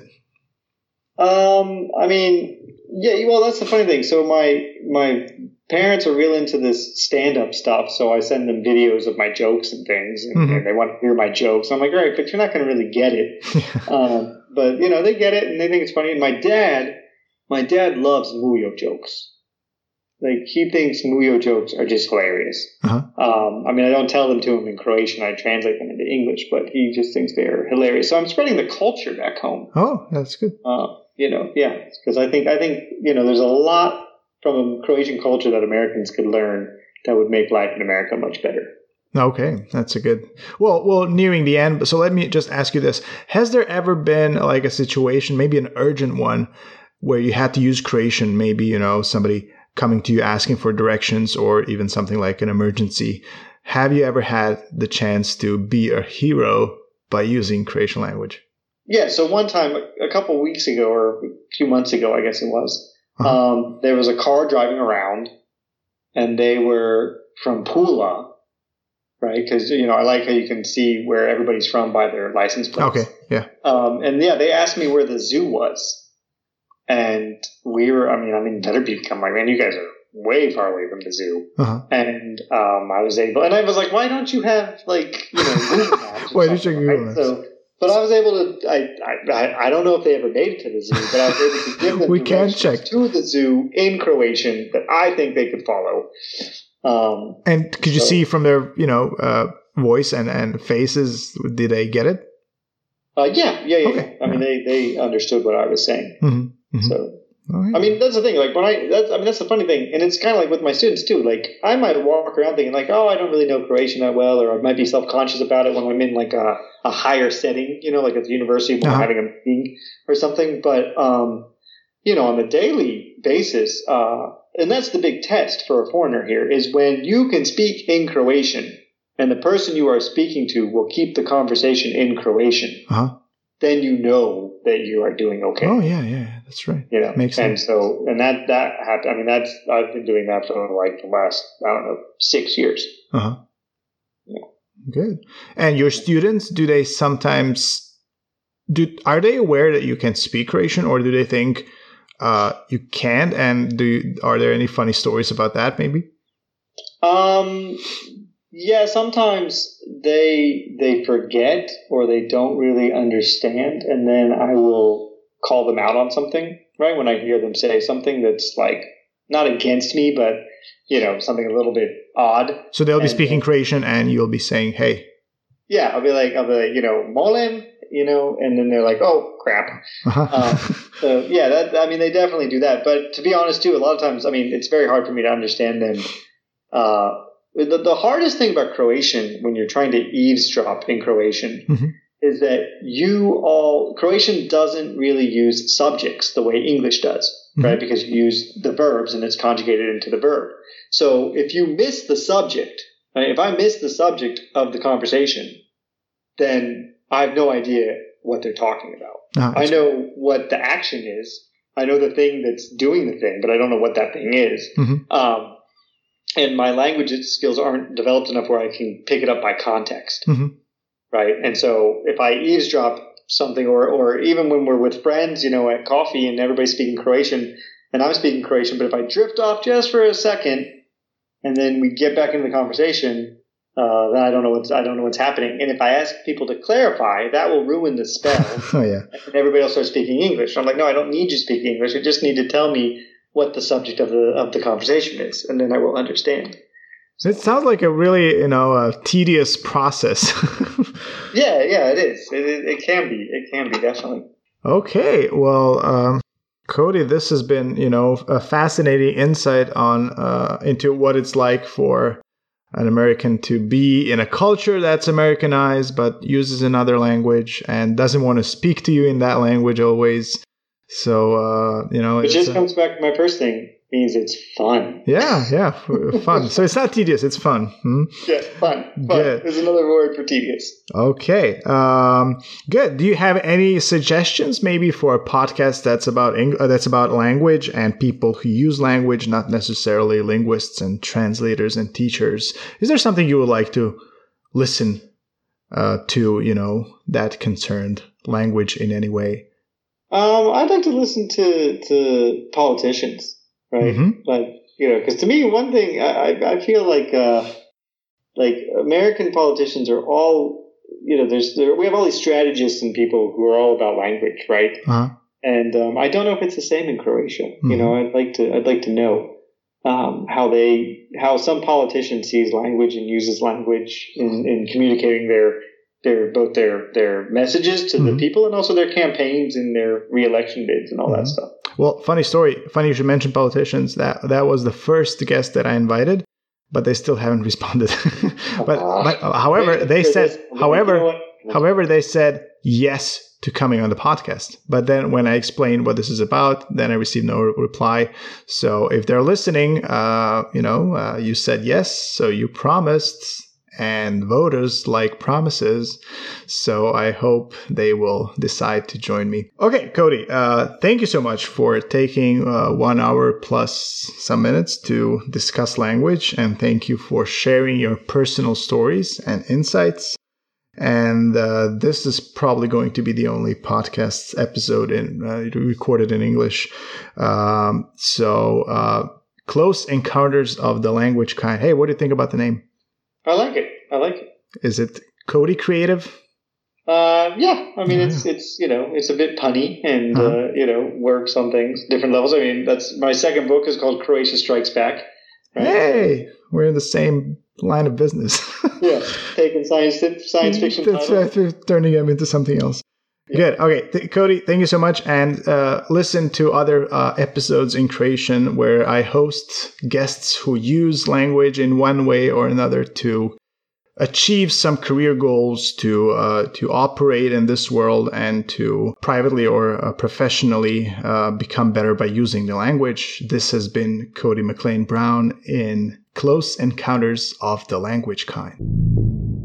S3: Um, I mean, yeah. Well, that's the funny thing. So my my parents are real into this stand up stuff. So I send them videos of my jokes and things, and,
S2: Mhm.
S3: and they want to hear my jokes. I'm like, all right, but you're not going to really get it. um, but you know, they get it and they think it's funny. And my dad, my dad loves Mujo jokes. Like he thinks Mujo jokes are just hilarious.
S2: Uh-huh.
S3: Um, I mean, I don't tell them to him in Croatian. I translate them into English, but he just thinks they're hilarious. So I'm spreading the culture back home
S2: oh, that's good.
S3: uh, you know, yeah, because I think I think you know there's a lot from a Croatian culture that Americans could learn that would make life in America much better.
S2: Okay, that's a good. Well, well, nearing the end. So let me just ask you this: Has there ever been like a situation, maybe an urgent one, where you had to use Croatian? Maybe you know somebody coming to you asking for directions, or even something like an emergency. Have you ever had the chance to be a hero by using Croatian language?
S3: Yeah. So one time, a couple weeks ago, or a few months ago, I guess it was,
S2: Uh-huh.
S3: um, there was a car driving around, and they were from Pula, right? Because you know I like how you can see where everybody's from by their license plate.
S2: Okay, yeah.
S3: Um, and yeah, they asked me where the zoo was. And we were, I mean, I'm in Vrbik. I'm like, man, you guys are way far away from the zoo.
S2: Uh-huh.
S3: And um, I was able, and I was like, why don't you have like, you know, Google Maps?
S2: Why didn't you Google? Maps?
S3: So But I was able to. I, I I don't know if they ever made it to the zoo, but I was able to give them
S2: We can check.
S3: to the zoo in Croatian that I think they could follow. Um,
S2: And could you
S3: So-
S2: see from their, you know, uh, voice and, and faces, did they get it?
S3: uh, yeah, yeah, yeah.
S2: Okay.
S3: I mean, they they understood what I was saying.
S2: Mm-hmm. Mhm.
S3: So
S2: right.
S3: I mean, that's the thing. Like when I, that's, I mean, that's the funny thing, and it's kind of like with my students too. Like I might walk around thinking like, oh, I don't really know Croatian that well, or I might be self conscious about it when I'm in like a, a higher setting, you know, like at the university when
S2: Uh-huh.
S3: we're having a meeting or something. But um, you know, on a daily basis, uh, and that's the big test for a foreigner here is when you can speak in Croatian, and the person you are speaking to will keep the conversation in Croatian.
S2: Uh-huh.
S3: Then you know that you are doing okay
S2: Oh, yeah, yeah, that's right.
S3: you know
S2: Makes
S3: and
S2: sense.
S3: And so and that that happened i mean that's i've been doing that for like the last i don't know six years
S2: Uh-huh.
S3: Yeah.
S2: Good. And your students, do they sometimes do are they aware that you can speak Croatian or do they think uh, you can't? And do you, are there any funny stories about that maybe?
S3: um yeah sometimes they they forget or they don't really understand and then i will call them out on something right when i hear them say something that's like not against me but you know something a little bit odd
S2: So they'll be
S3: And,
S2: speaking Croatian and you'll be saying, "Hey."
S3: yeah i'll be like i'll be like you know molem you know and then they're like oh crap
S2: Uh-huh.
S3: Um, So yeah, that I mean they definitely do that. But to be honest, too, a lot of times I mean it's very hard for me to understand them. Uh, the, the hardest thing about Croatian when you're trying to eavesdrop in Croatian
S2: Mhm.
S3: is that you all Croatian doesn't really use subjects the way English does, right? Because you use the verbs and it's conjugated into the verb. So if you miss the subject, right, if I miss the subject of the conversation, then I have no idea what they're talking about.
S2: Ah,
S3: I know what the action is. I know the thing that's doing the thing, but I don't know what that thing is.
S2: Mhm.
S3: Um, and my language skills aren't developed enough where I can pick it up by context,
S2: Mhm.
S3: right? And so if I eavesdrop something, or or even when we're with friends, you know, at coffee and everybody's speaking Croatian and I'm speaking Croatian, but if I drift off just for a second and then we get back into the conversation, uh, then I don't know what's I don't know what's happening. And if I ask people to clarify, that will ruin the spell
S2: Oh yeah.
S3: and everybody else starts speaking English. I'm like, no, I don't need you to speak English. You just need to tell me what the subject of the of the conversation is, and then I will understand.
S2: It sounds like a really, you know, a tedious process.
S3: Yeah, yeah, it is. It, it, it can be. It can be definitely.
S2: okay, well, um, Cody, this has been, you know, a fascinating insight on uh, into what it's like for an American to be in a culture that's Americanized but uses another language and doesn't want to speak to you in that language always. So, uh, you know,
S3: It just comes back to my first thing. Means it's fun.
S2: yeah, yeah, fun. So it's not tedious; it's fun. Hmm?
S3: Yeah, fun. Fun.
S2: Good.
S3: There's another word for tedious.
S2: Okay. Um, good. Do you have any suggestions, maybe, for a podcast that's about Eng- uh, that's about language and people who use language, not necessarily linguists and translators and teachers? Is there something you would like to listen uh, to? You know, that concerned language in any way?
S3: Um, I'd like to listen to to politicians, right?
S2: Mhm.
S3: Like you know, because to me, one thing I I feel like uh, like American politicians are all you know, there's there, we have all these strategists and people who are all about language, right?
S2: Uh-huh.
S3: And um, I don't know if it's the same in Croatia.
S2: Mhm.
S3: You know, I'd like to I'd like to know um, how they how some politician sees language and uses language in, in communicating their their both their their messages to
S2: Mhm.
S3: the people and also their campaigns and their reelection bids and all
S2: Mhm.
S3: that stuff.
S2: Well, funny story. Funny you should mention politicians. That that was the first guest that I invited, but they still haven't responded. but, but however, they said, however? However, they said yes to coming on the podcast. But then when I explained what this is about, then I received no re- reply. So if they're listening, uh, you know, uh, you said yes, so you promised, and voters like promises. So I hope they will decide to join me. Okay, Cody, uh, thank you so much for taking uh, one hour plus some minutes to discuss language. And thank you for sharing your personal stories and insights. And uh, this is probably going to be the only podcast episode in uh, recorded in English. Um, so, uh, close encounters of the language kind. Hey, what do you think about the name?
S3: I like it. I like it.
S2: Is it Cody creative?
S3: Uh, yeah, I mean, it's it's you know it's a bit punny and uh-huh. uh, you know works on things different levels. I mean, that's my second book is called Croatia Strikes Back.
S2: Right? Hey, we're in the same line of business.
S3: yeah, taking science science fiction. That's
S2: right, turning them into something else. Good. Okay, Th- Cody, thank you so much, and uh, listen to other uh, episodes in Croatian where I host guests who use language in one way or another to achieve some career goals, to uh, to operate in this world, and to privately or uh, professionally uh, become better by using the language. This has been Cody McClain Brown in Close Encounters of the Language Kind.